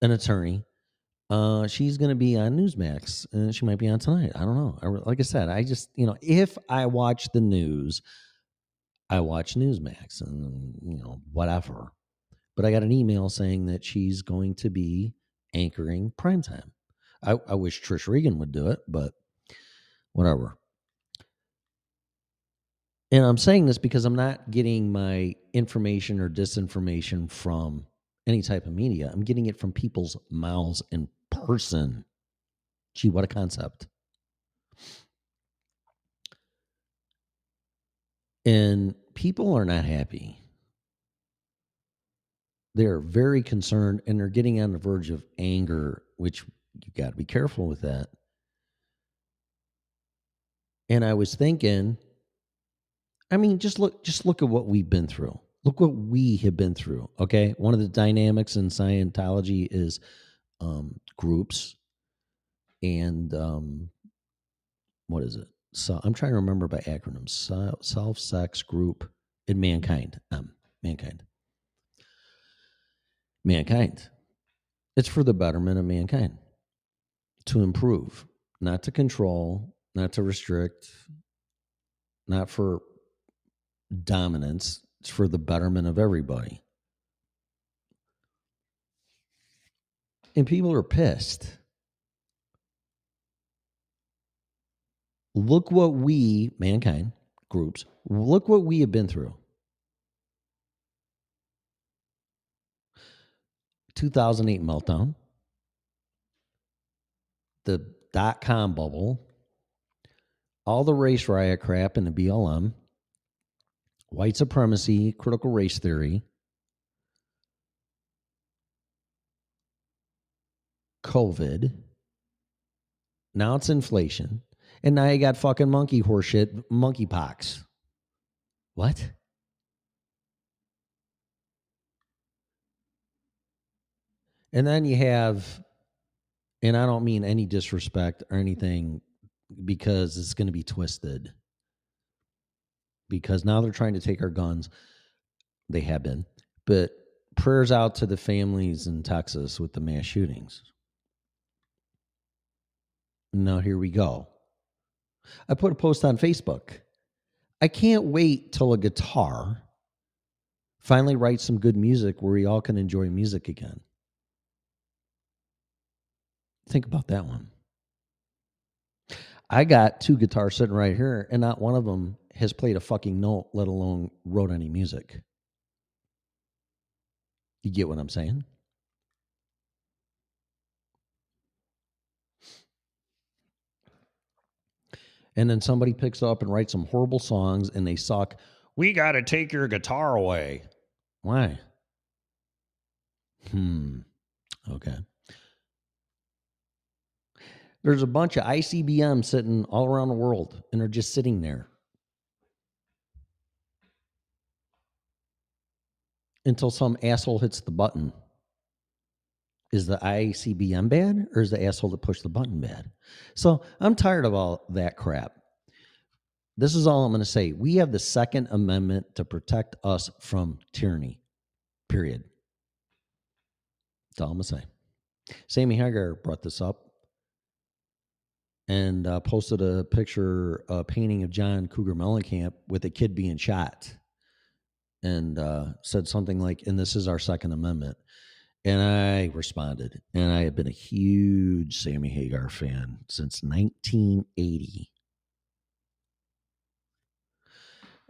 an attorney. Uh, she's going to be on Newsmax, and she might be on tonight. I don't know. I, like I said, I just you know, if I watch the news, I watch Newsmax, and you know, whatever. But I got an email saying that she's going to be anchoring primetime. I, I wish Trish Regan would do it, but whatever. And I'm saying this because I'm not getting my information or disinformation from any type of media. I'm getting it from people's mouths in person. Gee, what a concept. And people are not happy. They're very concerned and they're getting on the verge of anger, which you got to be careful with that. And I was thinking, I mean, just look just look at what we've been through. Look what we have been through. Okay. One of the dynamics in Scientology is um, groups and um, what is it? So I'm trying to remember by acronyms. So, self, sex, group, and mankind. Um, mankind. Mankind. It's for the betterment of mankind to improve, not to control, not to restrict, not for dominance. It's for the betterment of everybody. And people are pissed. Look what we, mankind, groups, look what we have been through. 2008 meltdown, the dot com bubble, all the race riot crap in the BLM, white supremacy, critical race theory, COVID. Now it's inflation. And now you got fucking monkey horseshit, monkeypox. What? And then you have, and I don't mean any disrespect or anything because it's going to be twisted. Because now they're trying to take our guns. They have been. But prayers out to the families in Texas with the mass shootings. Now, here we go. I put a post on Facebook. I can't wait till a guitar finally writes some good music where we all can enjoy music again. Think about that one. I got two guitars sitting right here, and not one of them has played a fucking note, let alone wrote any music. You get what I'm saying? And then somebody picks up and writes some horrible songs and they suck. We got to take your guitar away. Why? Hmm. Okay. There's a bunch of ICBM sitting all around the world and they're just sitting there. Until some asshole hits the button. Is the ICBM bad or is the asshole that pushed the button bad? So I'm tired of all that crap. This is all I'm going to say. We have the Second Amendment to protect us from tyranny, period. That's all I'm going to say. Sammy Hagar brought this up and uh, posted a picture, a painting of John Cougar Mellencamp with a kid being shot and uh, said something like, and this is our Second Amendment. And I responded, and I have been a huge Sammy Hagar fan since 1980.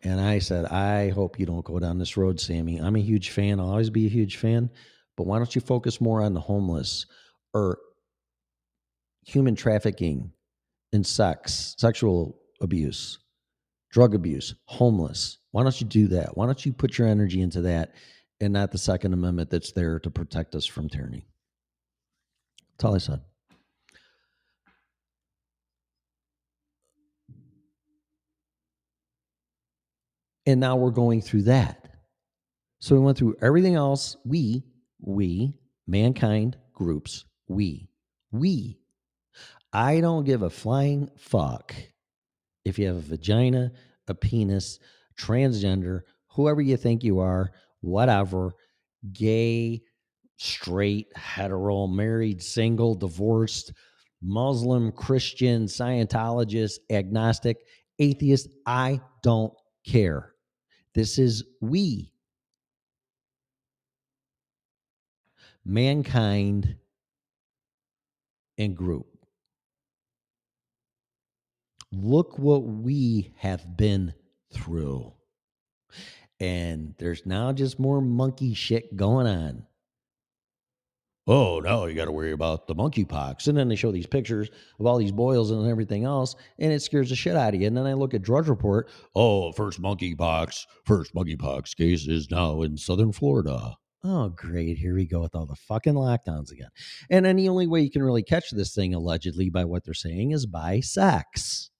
And I said, I hope you don't go down this road, Sammy. I'm a huge fan. I'll always be a huge fan. But why don't you focus more on the homeless or human trafficking and sex, sexual abuse, drug abuse, homeless? Why don't you do that? Why don't you put your energy into that and not the Second Amendment that's there to protect us from tyranny? That's all I said. And now we're going through that. So we went through everything else. We, we, mankind, groups, we, we. I don't give a flying fuck if you have a vagina, a penis, transgender, whoever you think you are, whatever, gay, straight, hetero, married, single, divorced, Muslim, Christian, Scientologist, agnostic, atheist. I don't care. This is we. Mankind and group. Look what we have been through. And there's now just more monkey shit going on. Oh, now you got to worry about the monkeypox. And then they show these pictures of all these boils and everything else, and it scares the shit out of you. And then I look at Drudge Report. Oh, first monkeypox, first monkeypox case is now in southern Florida. Oh, great. Here we go with all the fucking lockdowns again. And then the only way you can really catch this thing, allegedly, by what they're saying, is by sex.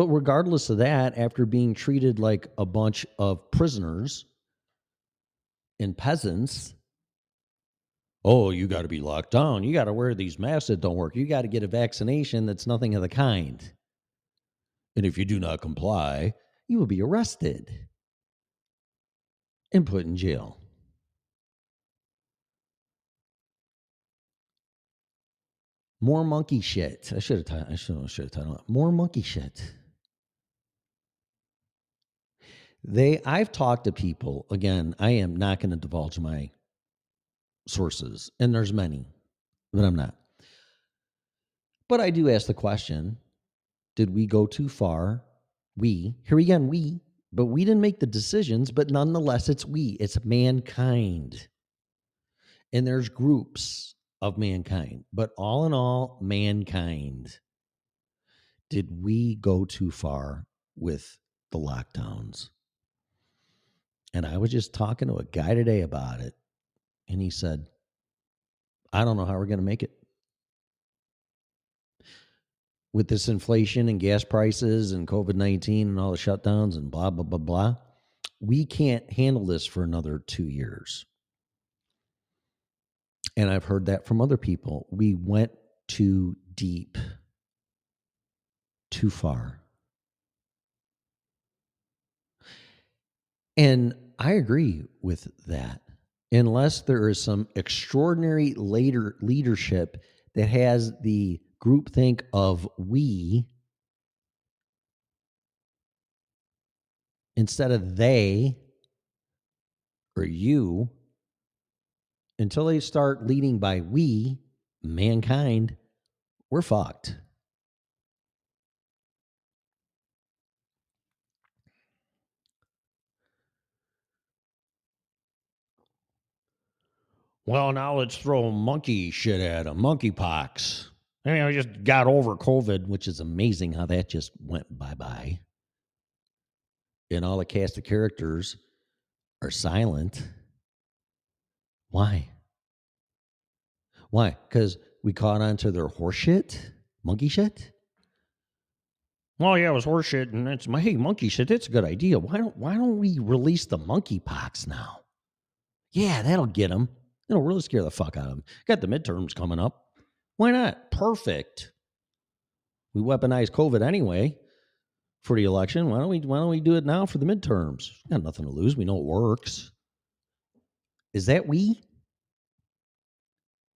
But regardless of that, after being treated like a bunch of prisoners and peasants, oh, you got to be locked down. You got to wear these masks that don't work. You got to get a vaccination that's nothing of the kind. And if you do not comply, you will be arrested and put in jail. More monkey shit. I should have. T- I should. Have titled it. More monkey shit. They. I've talked to people. Again, I am not going to divulge my sources, and there's many, but I'm not. But I do ask the question: Did we go too far? We here again. We. But we didn't make the decisions. But nonetheless, it's we. It's mankind. And there's groups of mankind. But all in all, mankind. Did we go too far with the lockdowns? And I was just talking to a guy today about it. And he said, I don't know how we're going to make it. With this inflation and gas prices and COVID 19 and all the shutdowns and blah, blah, blah, blah, we can't handle this for another two years. And I've heard that from other people. We went too deep, too far. And I agree with that. Unless there is some extraordinary later leadership that has the groupthink of we instead of they or you, until they start leading by we, mankind, we're fucked. Well, now let's throw monkey shit at him, monkeypox. I mean, I just got over COVID, which is amazing how that just went bye bye. And all the cast of characters are silent. Why? Why? Because we caught on to their horseshit, monkey shit. Well, yeah, it was horseshit, and it's my hey monkey shit. That's a good idea. Why don't Why don't we release the monkeypox now? Yeah, that'll get them. It'll really scare the fuck out of them. Got the midterms coming up. Why not? Perfect. We weaponize COVID anyway for the election. Why don't we why don't we do it now for the midterms? Got nothing to lose. We know it works. Is that we?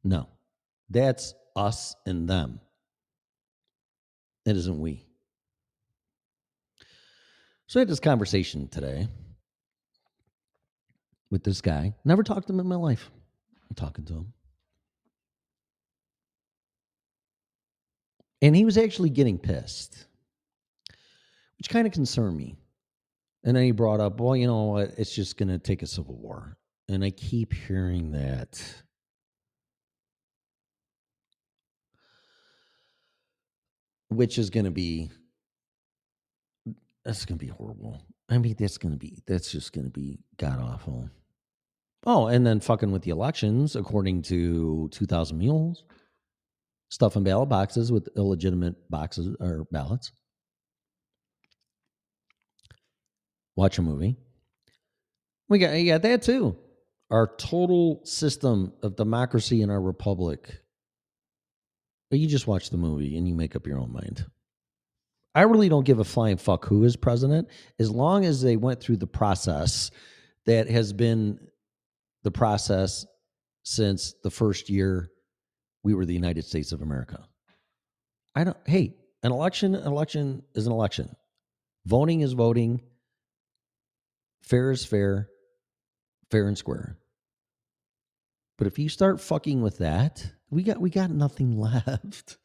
No. That's us and them. That isn't we. So I had this conversation today with this guy. Never talked to him in my life. Talking to him. And he was actually getting pissed, which kind of concerned me. And then he brought up, well, you know what? It's just going to take a civil war. And I keep hearing that. Which is going to be, that's going to be horrible. I mean, that's going to be, that's just going to be god awful. Oh, and then fucking with the elections, according to 2000 Mules, stuffing ballot boxes with illegitimate boxes or ballots. Watch a movie. We got, you got that too. Our total system of democracy in our republic. But you just watch the movie and you make up your own mind. I really don't give a flying fuck who is president as long as they went through the process that has been the process since the first year we were the United States of America. I don't hey, an election an election is an election. Voting is voting. Fair is fair. Fair and square. But if you start fucking with that, we got we got nothing left.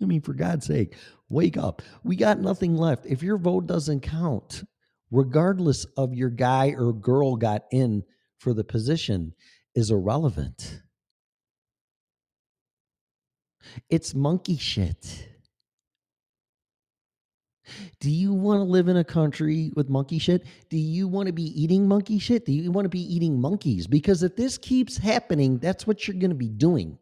I mean, for God's sake, wake up. We got nothing left. If your vote doesn't count, regardless of your guy or girl got in for the position, is irrelevant. It's monkey shit. Do you want to live in a country with monkey shit? Do you want to be eating monkey shit? Do you want to be eating monkeys? Because if this keeps happening, that's what you're going to be doing.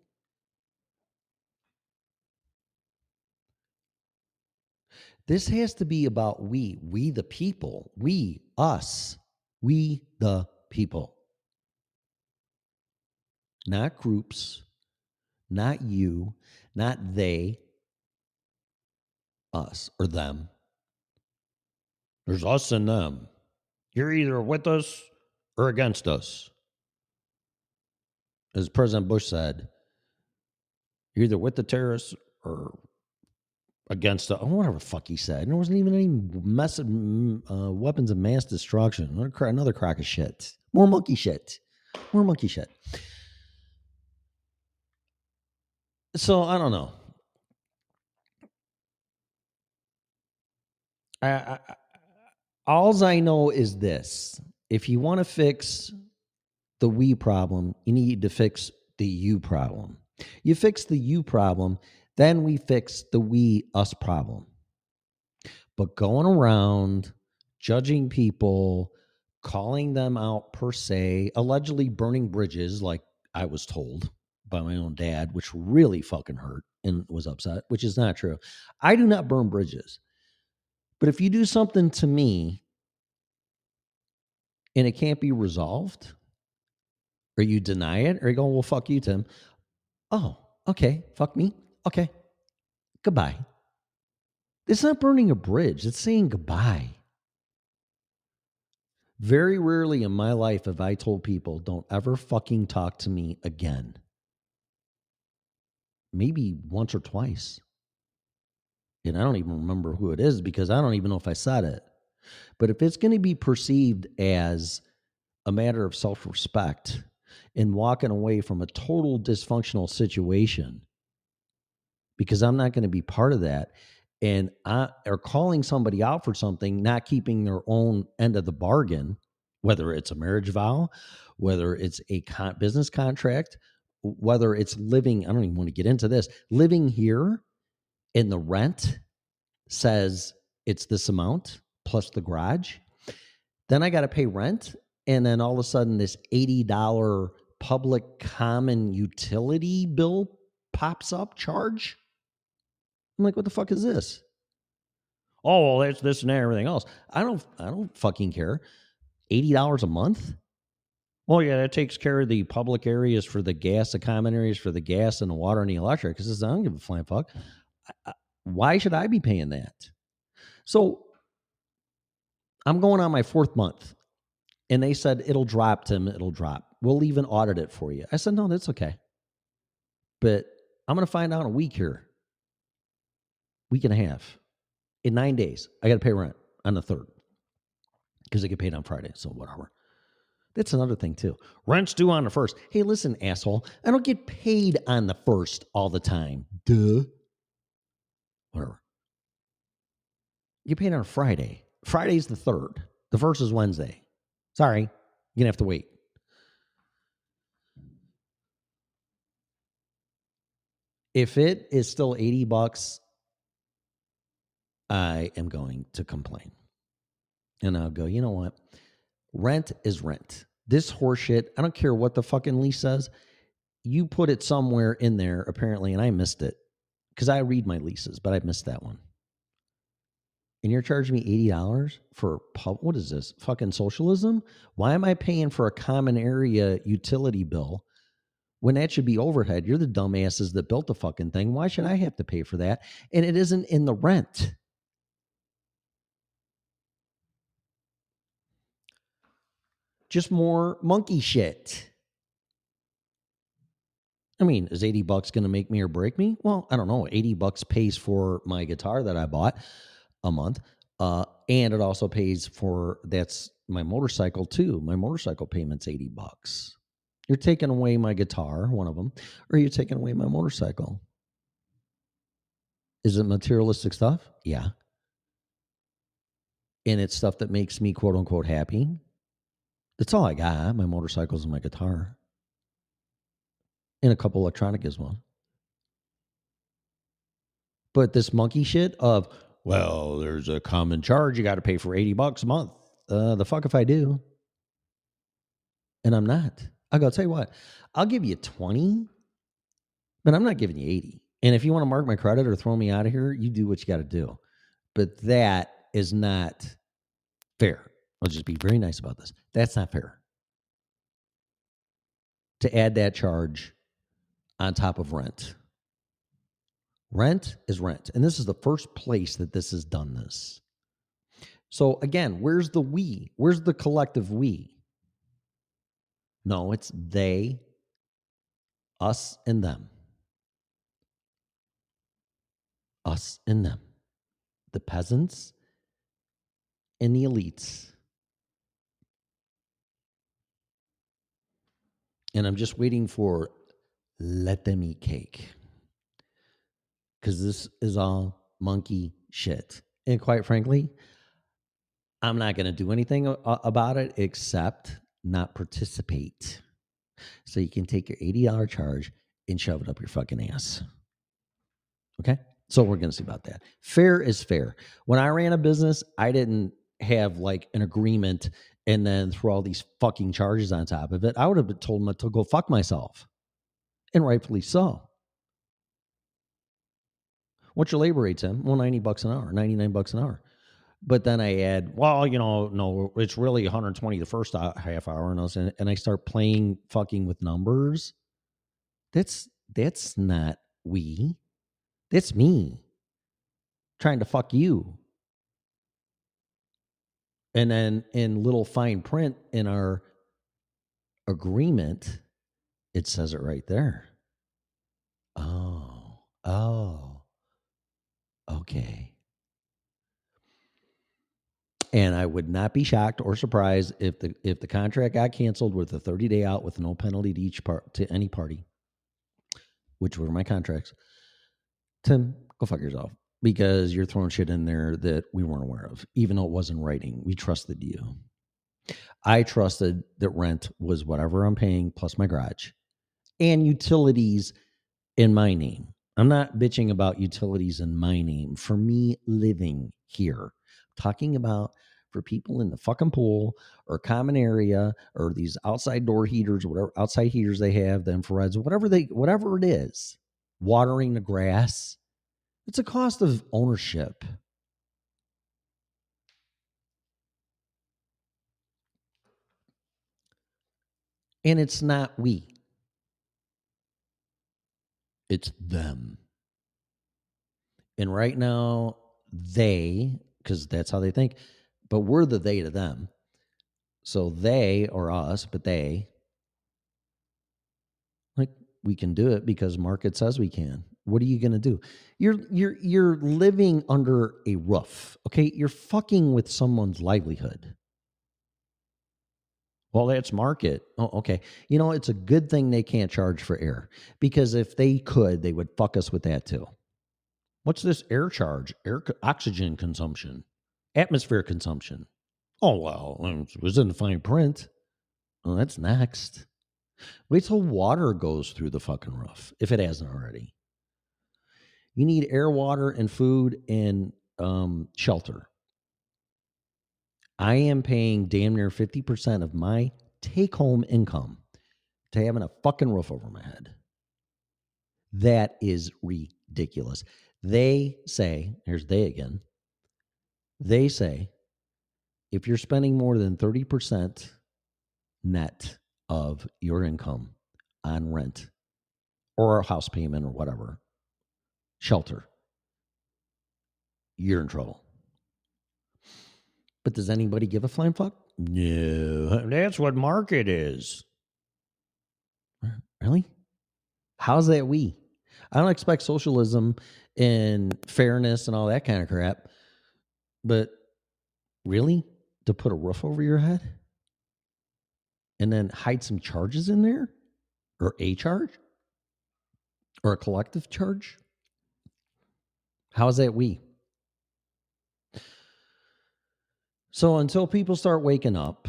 This has to be about we, we the people, we, us, we the people. Not groups, not you, not they, us or them. There's us and them. You're either with us or against us. As President Bush said, you're either with the terrorists or against the, whatever the fuck he said. And there wasn't even any mess of, uh, weapons of mass destruction. Another, another crock of shit. More monkey shit. More monkey shit. So I don't know. I, I, alls I know is this: if you want to fix the we problem, you need to fix the you problem. You fix the you problem, then we fix the we us problem. But going around judging people, calling them out per se, allegedly burning bridges, like I was told by my own dad, which really fucking hurt and was upset, which is not true. I do not burn bridges. But if you do something to me and it can't be resolved, or you deny it, or you go, well, fuck you, Tim. Oh, okay. Fuck me. Okay. Goodbye. It's not burning a bridge, it's saying goodbye. Very rarely in my life have I told people, don't ever fucking talk to me again. Maybe once or twice. And I don't even remember who it is because I don't even know if I said it. But if it's going to be perceived as a matter of self respect and walking away from a total dysfunctional situation because I'm not going to be part of that. And I are calling somebody out for something, not keeping their own end of the bargain, whether it's a marriage vow, whether it's a con- business contract, whether it's living, I don't even want to get into this, living here in the rent says it's this amount plus the garage. Then I got to pay rent. And then all of a sudden, this $80 public common utility bill pops up charge. I'm like, what the fuck is this? Oh, well, that's this and everything else. I don't, I don't fucking care. Eighty dollars a month. Oh yeah, that takes care of the public areas for the gas, the common areas for the gas and the water and the electric. Because I don't give a flying fuck. I- I- Why should I be paying that? So I'm going on my fourth month, and they said it'll drop, Tim. It'll drop. We'll even audit it for you. I said no, that's okay. But I'm going to find out in a week here, week and a half, in nine days. I got to pay rent on the third because they get paid on Friday. So whatever. That's another thing too. Rent's due on the first. Hey, listen, asshole. I don't get paid on the first all the time. Duh. Whatever. You paid on a Friday. Friday's the third. The first is Wednesday. Sorry, you're gonna have to wait. If it is still 80 bucks, I am going to complain. And I'll go, you know what? Rent is rent. This horseshit, I don't care what the fucking lease says. You put it somewhere in there, apparently, and I missed it. Because I read my leases, but I missed that one. And you're charging me $80 for pub what is this? Fucking socialism? Why am I paying for a common area utility bill when that should be overhead? You're the dumbasses that built the fucking thing. Why should I have to pay for that? And it isn't in the rent. Just more monkey shit. I mean, is 80 bucks going to make me or break me? Well, I don't know. 80 bucks pays for my guitar that I bought a month. Uh, and it also pays for that's my motorcycle too. My motorcycle payment's 80 bucks. You're taking away my guitar, one of them, or you're taking away my motorcycle. Is it materialistic stuff? Yeah. And it's stuff that makes me quote unquote happy. That's all I got. My motorcycles and my guitar. And a couple electronic well. But this monkey shit of, well, there's a common charge you got to pay for 80 bucks a month. Uh, the fuck if I do. And I'm not. I go, tell you what, I'll give you 20, but I'm not giving you 80. And if you want to mark my credit or throw me out of here, you do what you got to do. But that is not fair. I'll just be very nice about this. That's not fair. To add that charge on top of rent. Rent is rent. And this is the first place that this has done this. So again, where's the we? Where's the collective we? No, it's they, us, and them. Us and them. The peasants and the elites. And I'm just waiting for let them eat cake. Because this is all monkey shit. And quite frankly, I'm not going to do anything about it except not participate. So you can take your $80 charge and shove it up your fucking ass. Okay? So we're going to see about that. Fair is fair. When I ran a business, I didn't have like an agreement and then throw all these fucking charges on top of it. I would have told him to go fuck myself. And rightfully so. What's your labor rate, Tim? Well, 90 bucks an hour, 99 bucks an hour. But then I add, well, you know, no, it's really 120 the first uh, half hour, and I, was, and I start playing fucking with numbers. That's that's not we. That's me trying to fuck you. And then in little fine print in our agreement, it says it right there. Oh, oh, okay. And I would not be shocked or surprised if the if the contract got canceled with a 30 day out with no penalty to each part to any party, which were my contracts, Tim, go fuck yourself because you're throwing shit in there that we weren't aware of, even though it wasn't writing. We trusted you. I trusted that rent was whatever I'm paying plus my garage and utilities in my name. I'm not bitching about utilities in my name for me living here. talking about for people in the fucking pool or common area or these outside door heaters, whatever outside heaters they have, the infrareds, whatever they whatever it is, watering the grass. It's a cost of ownership. And it's not we. It's them. And right now, they, because that's how they think, but we're the they to them. So they or us, but they, like we can do it because market says we can. What are you going to do? You're you're you're living under a roof. Okay, you're fucking with someone's livelihood. Well, that's market. Oh, okay. You know, it's a good thing they can't charge for air because if they could, they would fuck us with that too. What's this air charge? Air oxygen consumption, atmosphere consumption. Oh well, it was in the fine print. Well, that's next. Wait till water goes through the fucking roof if it hasn't already. You need air, water, and food and um, shelter. I am paying damn near 50% of my take home income to having a fucking roof over my head. That is ridiculous. They say, here's they again. They say if you're spending more than 30% net of your income on rent or a house payment or whatever, shelter, you're in trouble. But does anybody give a flying fuck? No, that's what market is. Really? How's that we? I don't expect socialism and fairness and all that kind of crap. But really? To put a roof over your head? And then hide some charges in there? Or a charge? Or a collective charge? How's that we? So until people start waking up,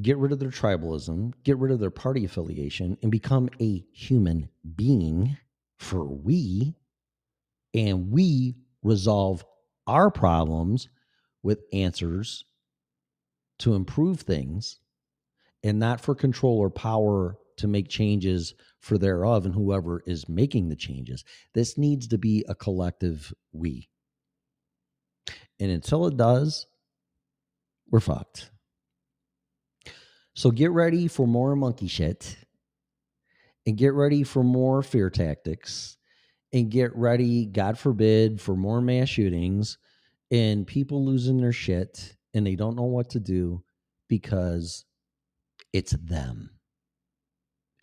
get rid of their tribalism, get rid of their party affiliation, and become a human being for we, and we resolve our problems with answers to improve things and not for control or power to make changes for thereof and whoever is making the changes. This needs to be a collective we. And until it does, we're fucked. So get ready for more monkey shit and get ready for more fear tactics and get ready, God forbid, for more mass shootings and people losing their shit and they don't know what to do because it's them.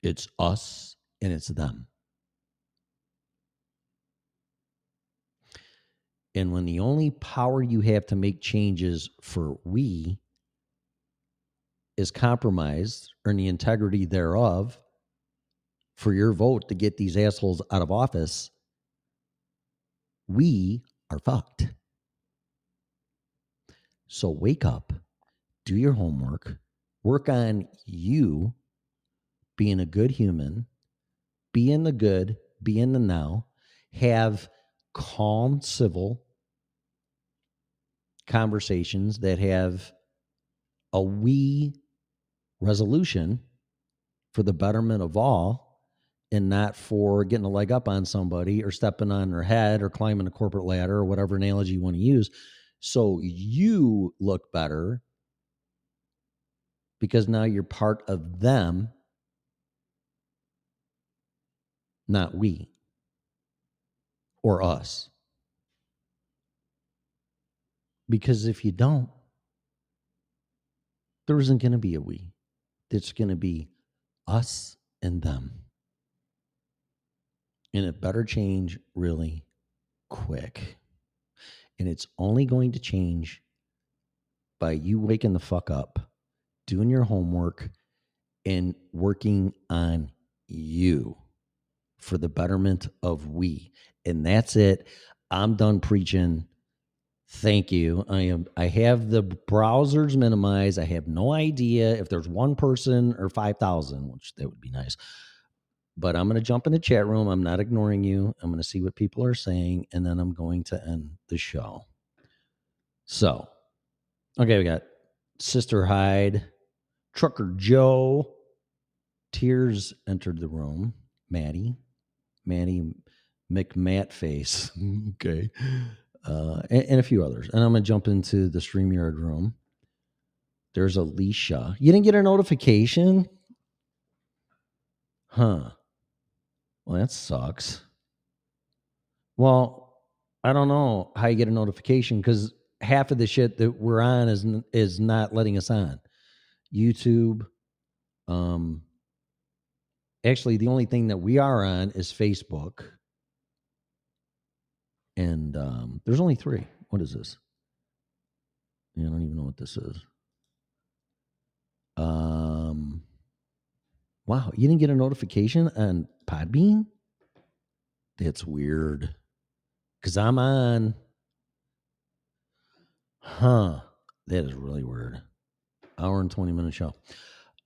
It's us and it's them. And when the only power you have to make changes for we is compromised or in the integrity thereof for your vote to get these assholes out of office, we are fucked. So wake up, do your homework, work on you being a good human, be in the good, be in the now, have calm, civil conversations that have a we resolution for the betterment of all and not for getting a leg up on somebody or stepping on their head or climbing a corporate ladder or whatever analogy you want to use. So you look better because now you're part of them, not we or us. Because if you don't, there isn't going to be a we. It's going to be us and them. And it better change really quick. And it's only going to change by you waking the fuck up, doing your homework, and working on you. For the betterment of we. And that's it. I'm done preaching. Thank you. I am I have the browsers minimized. I have no idea if there's one person or 5,000, which that would be nice. But I'm going to jump in the chat room. I'm not ignoring you. I'm going to see what people are saying and then I'm going to end the show. So, okay, we got Sister Hyde, Trucker Joe, Tears entered the room. Maddie, Maddie McMatt face. okay. Uh, and, and a few others. And I'm going to jump into the StreamYard room. There's Alicia. You didn't get a notification? Huh. Well, that sucks. Well, I don't know how you get a notification because half of the shit that we're on is is not letting us on. YouTube, um, actually, the only thing that we are on is Facebook, and um, there's only three. What is this? I don't even know what this is. Um, wow, you didn't get a notification on Podbean? That's weird. Cause I'm on. Huh. That is really weird. Hour and 20 minute show.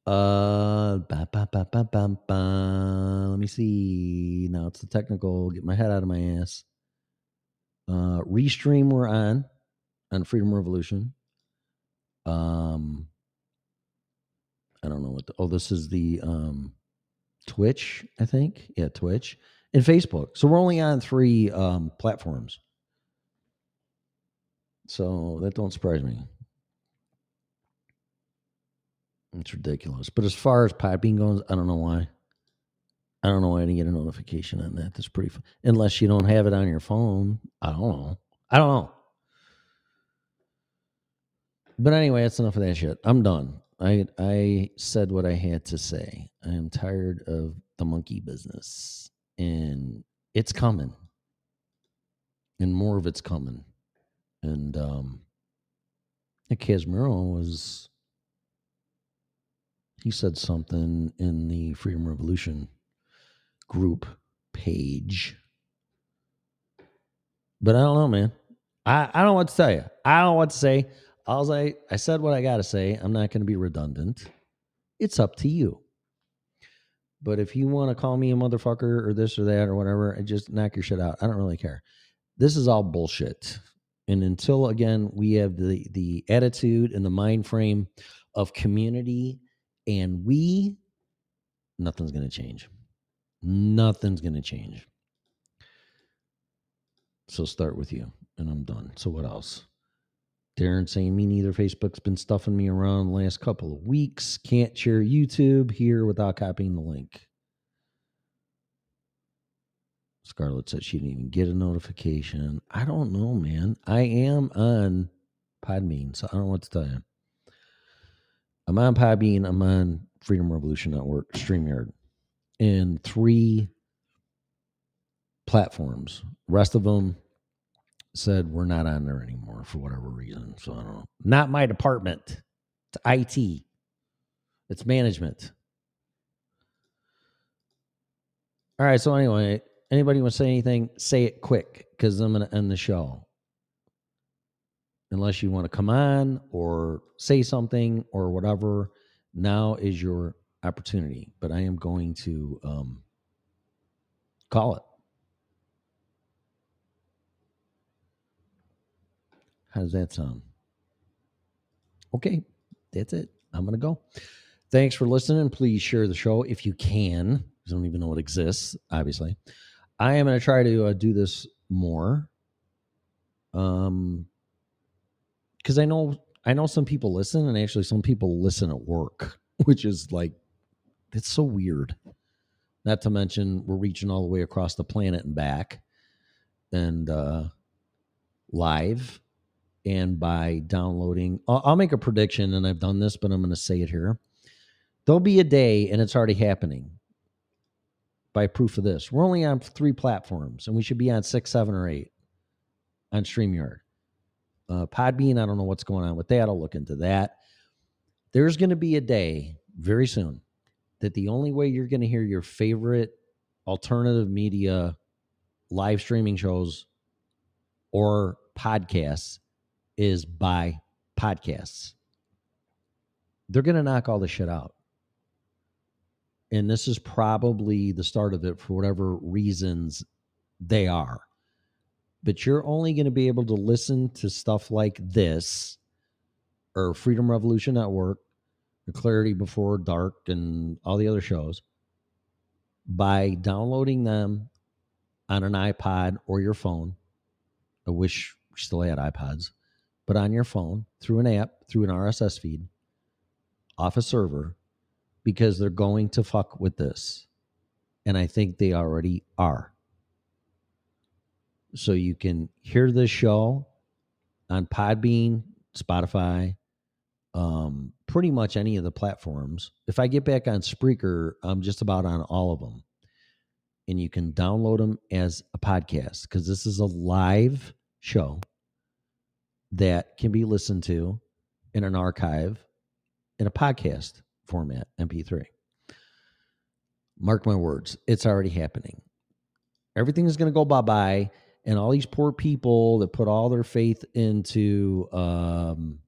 Uh, ba, ba, ba, ba, ba, ba. let me see. Now it's the technical. Get my head out of my ass. Uh, restream we're on on Freedom Revolution. Um, I don't know what. The, oh, this is the um, Twitch. I think. Yeah, Twitch and Facebook. So we're only on three um, platforms. So that don't surprise me. It's ridiculous. But as far as piping goes, I don't know why. I don't know why I didn't get a notification on that. That's pretty fun. Unless you don't have it on your phone. I don't know. I don't know. But anyway, that's enough of that shit. I'm done. I I said what I had to say. I am tired of the monkey business. And it's coming. And more of it's coming. And um Casimiro was he said something in the Freedom Revolution group page. But I don't know, man. I, I don't know what to tell you. I don't know what to say. I I said what I gotta say. I'm not gonna be redundant. It's up to you. But if you want to call me a motherfucker or this or that or whatever, just knock your shit out. I don't really care. This is all bullshit. And until again we have the the attitude and the mind frame of community and we, nothing's gonna change. Nothing's gonna change. So start with you, and I'm done. So what else? Darren saying me neither. Facebook's been stuffing me around the last couple of weeks. Can't share YouTube here without copying the link. Scarlett said she didn't even get a notification. I don't know, man. I am on Podbean, so I don't know what to tell you. I'm on Podbean. I'm on Freedom Revolution Network, StreamYard, and three platforms. Rest of them said we're not on there anymore for whatever reason. So I don't know. Not my department. It's IT. It's management. All right. So anyway, anybody want to say anything? Say it quick because I'm going to end the show. Unless you want to come on or say something or whatever, now is your opportunity. But I am going to um, call it. How does that sound? Okay, that's it. I'm going to go. Thanks for listening. Please share the show if you can. I don't even know it exists, obviously. I am going to try to uh, do this more. Um, because I know I know some people listen, and actually some people listen at work, which is like it's so weird. Not to mention we're reaching all the way across the planet and back, and uh, live and by downloading. I'll, I'll make a prediction, and I've done this, but I'm going to say it here. There'll be a day, and it's already happening. By proof of this, we're only on three platforms, and we should be on six, seven, or eight on StreamYard. Uh, Podbean, I don't know what's going on with that. I'll look into that. There's going to be a day very soon that the only way you're going to hear your favorite alternative media live streaming shows or podcasts is by podcasts. They're going to knock all this shit out. And this is probably the start of it for whatever reasons they are. But you're only going to be able to listen to stuff like this or Freedom Revolution Network, or Clarity Before Dark, and all the other shows by downloading them on an iPod or your phone. I wish we still had iPods, but on your phone through an app, through an RSS feed, off a server, because they're going to fuck with this. And I think they already are. So you can hear this show on Podbean, Spotify, um, pretty much any of the platforms. If I get back on Spreaker, I'm just about on all of them. And you can download them as a podcast because this is a live show that can be listened to in an archive in a podcast format, MP3. Mark my words, it's already happening. Everything is going to go bye bye. And all these poor people that put all their faith into um,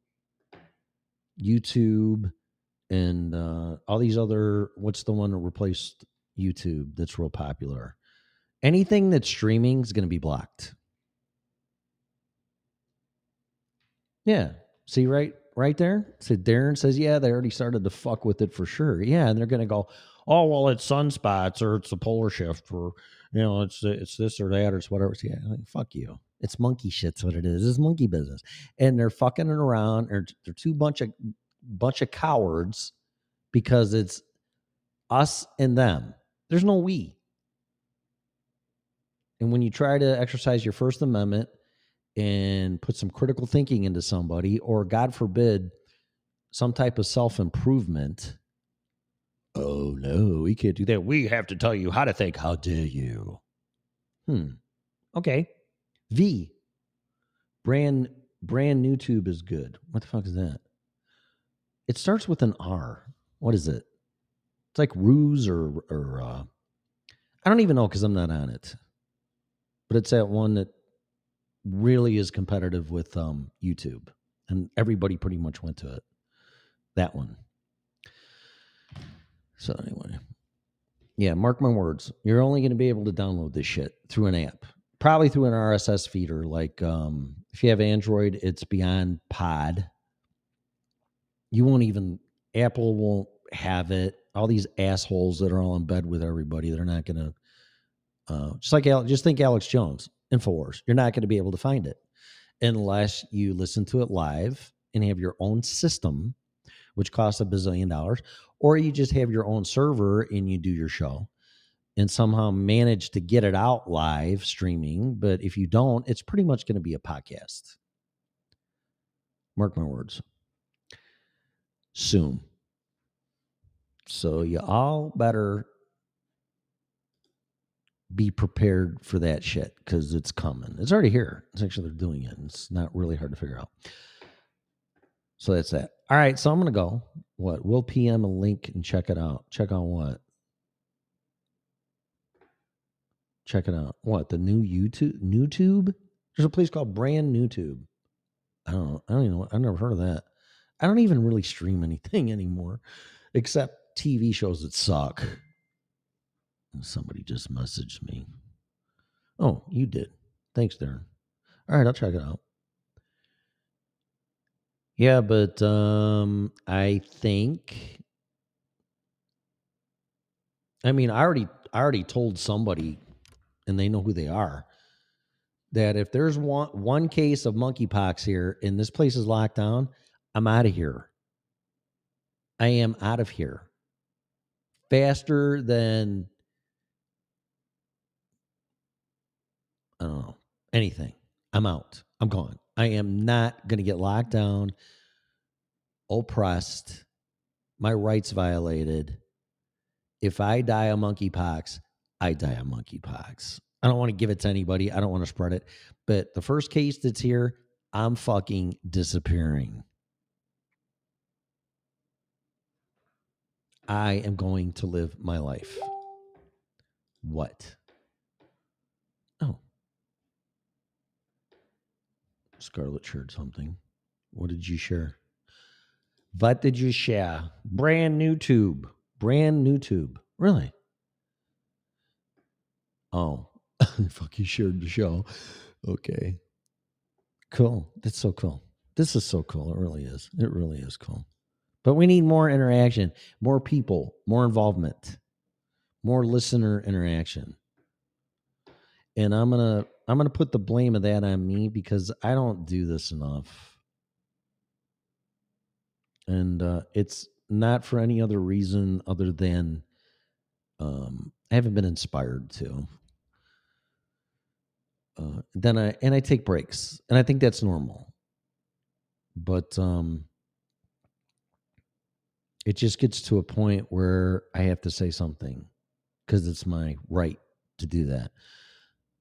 YouTube and uh, all these other, what's the one that replaced YouTube that's real popular? Anything that's streaming is going to be blocked. Yeah. See, right, right there. So Darren says, yeah, they already started to fuck with it for sure. Yeah, and they're going to go, oh well, it's sunspots or it's the polar shift or you know it's it's this or that or it's whatever. Yeah, like, fuck you. It's monkey shit's what it is. It's monkey business, and they're fucking it around. They're, they're two bunch of bunch of cowards because it's us and them. There's no we. And when you try to exercise your First Amendment and put some critical thinking into somebody, or God forbid, some type of self improvement, oh no, we can't do that. We have to tell you how to think. How dare you? Hmm. Okay. V. Brand brand new tube is good. What the fuck is that? It starts with an R. What is it? It's like ruse or or uh, I don't even know because I'm not on it. But it's that one that really is competitive with um, YouTube, and everybody pretty much went to it. That one. So anyway, yeah, mark my words. You're only going to be able to download this shit through an app, probably through an RSS feeder. Like um, if you have Android, it's Beyond Pod. You won't even Apple won't have it. All these assholes that are all in bed with everybody, they're not going to. Uh, just like Alex, just think Alex Jones, Infowars. You're not going to be able to find it unless you listen to it live and have your own system, which costs a bazillion dollars, or you just have your own server and you do your show and somehow manage to get it out live streaming. But if you don't, it's pretty much going to be a podcast. Mark my words. Soon. So you all better be prepared for that shit because it's coming. It's already here. It's actually they're doing it. It's not really hard to figure out. So that's that. All right. So I'm gonna go. What? We'll PM a link and check it out. Check on what? Check it out. What? The new YouTube new tube? There's a place called Brand New Tube. I don't. I don't even know. I've never heard of that. I don't even really stream anything anymore except TV shows that suck. Somebody just messaged me. Oh, you did. Thanks, Darren. All right, I'll check it out. Yeah, but um I think I mean, I already I already told somebody and they know who they are that if there's one one case of monkeypox here and this place is locked down, I'm out of here. I am out of here. Faster than I don't know, anything. I'm out. I'm gone. I am not going to get locked down, oppressed, my rights violated. If I die of monkeypox, I die of monkeypox. I don't want to give it to anybody. I don't want to spread it. But the first case that's here, I'm fucking disappearing. I am going to live my life What? Oh. Scarlett shared something. What did you share? What did you share? Brand new tube. Brand new tube. Really? Oh, fuck, you shared the show. Okay. Cool. That's so cool. This is so cool. It really is. It really is cool. But we need more interaction, more people, more involvement, more listener interaction. And I'm going to I'm going to put the blame of that on me because I don't do this enough. And uh, it's not for any other reason other than um, I haven't been inspired to. Uh, then I and I take breaks, and I think that's normal. But um, it just gets to a point where I have to say something because it's my right to do that,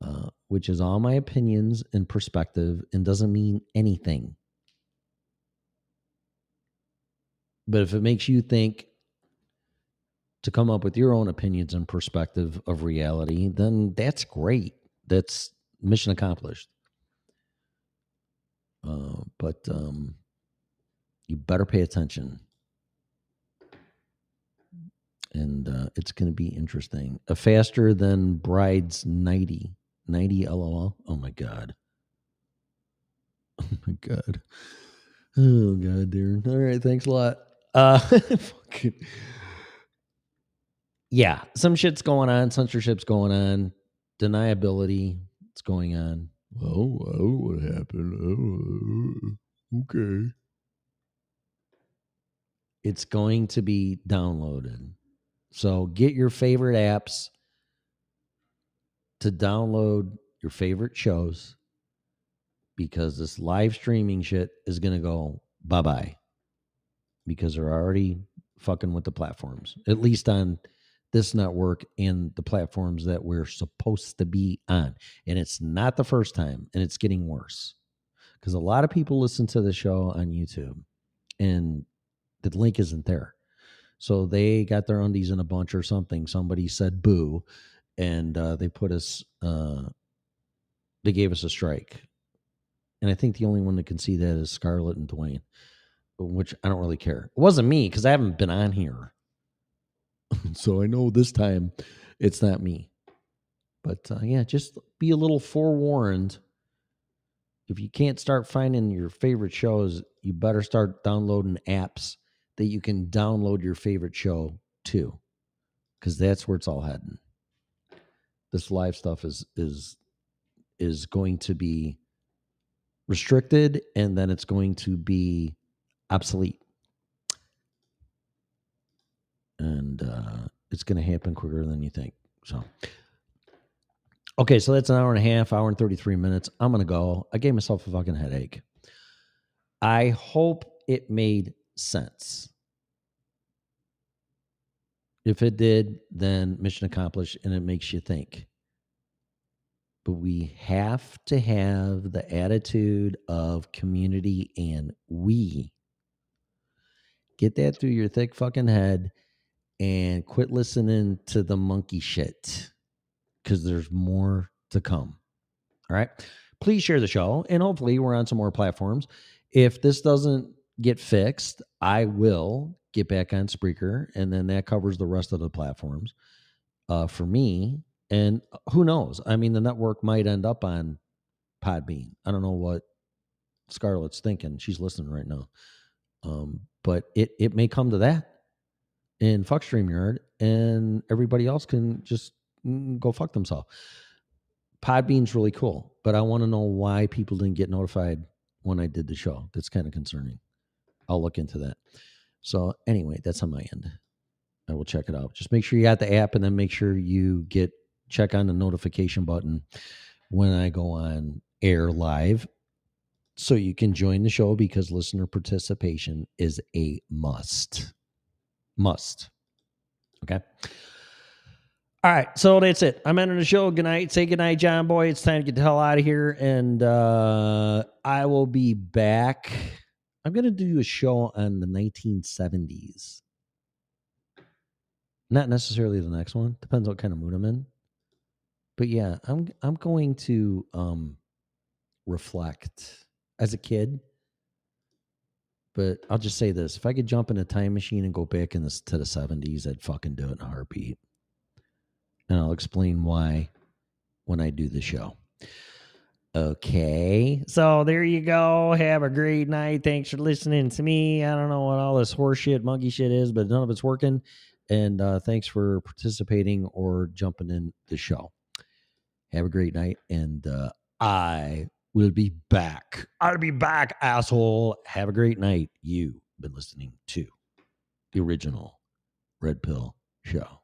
uh, which is all my opinions and perspective, and doesn't mean anything. But if it makes you think to come up with your own opinions and perspective of reality, then that's great. That's mission accomplished. Uh, but um, you better pay attention. And uh, it's going to be interesting. A faster than bride's 90. 90 LOL. Oh my God. Oh my God. Oh God, Darren. All right. Thanks a lot. Uh, fucking, yeah, some shit's going on, censorship's going on, deniability It's going on. Oh, oh, what happened? Oh, okay. It's going to be downloaded. So get your favorite apps to download your favorite shows because this live streaming shit is going to go bye bye because they're already fucking with the platforms, at least on this network and the platforms that we're supposed to be on. And it's not the first time, and it's getting worse because a lot of people listen to the show on YouTube and the link isn't there. So they got their undies in a bunch or something. Somebody said boo, and uh, they put us, uh, they gave us a strike. And I think the only one that can see that is Scarlett and Dwayne, which I don't really care. It wasn't me because I haven't been on here so I know this time it's not me. But uh, yeah, just be a little forewarned. If you can't start finding your favorite shows, you better start downloading apps that you can download your favorite show to, because that's where it's all heading. This live stuff is is is going to be restricted, and then it's going to be obsolete and uh, it's going to happen quicker than you think. So, okay, so that's an hour and a half, hour and 33 minutes. I'm going to go. I gave myself a fucking headache. I hope it made sense. If it did, then mission accomplished and it makes you think. But we have to have the attitude of community and we. Get that through your thick fucking head and quit listening to the monkey shit because there's more to come. All right. Please share the show and hopefully we're on some more platforms. If this doesn't get fixed, I will get back on Spreaker and then that covers the rest of the platforms uh, for me. And who knows? I mean, the network might end up on Podbean. I don't know what Scarlett's thinking. She's listening right now. Um, but it, it may come to that in fuck StreamYard, and everybody else can just mm, go fuck themselves. Podbean's really cool, but I want to know why people didn't get notified when I did the show. That's kind of concerning. I'll look into that. So anyway, that's on my end. I will check it out. Just make sure you got the app, and then make sure you get check on the notification button when I go on air live so you can join the show because listener participation is a must. Must. Okay. All right, so that's it. I'm ending the show. Good night. Say good night, John Boy. It's time to get the hell out of here, and uh, I will be back. I'm going to do a show on the 1970s. Not necessarily the next one. Depends what kind of mood I'm in. but yeah, I'm I'm going to um reflect as a kid. But I'll just say this: if I could jump in a time machine and go back in this to the '70s, I'd fucking do it in a heartbeat. And I'll explain why when I do the show. Okay, so there you go. Have a great night. Thanks for listening to me. I don't know what all this horse shit, monkey shit is, but none of it's working. And uh, thanks for participating or jumping in the show. Have a great night, and uh, I will be back. I'll be back, asshole. Have a great night. You've been listening to the original Red Pill Show.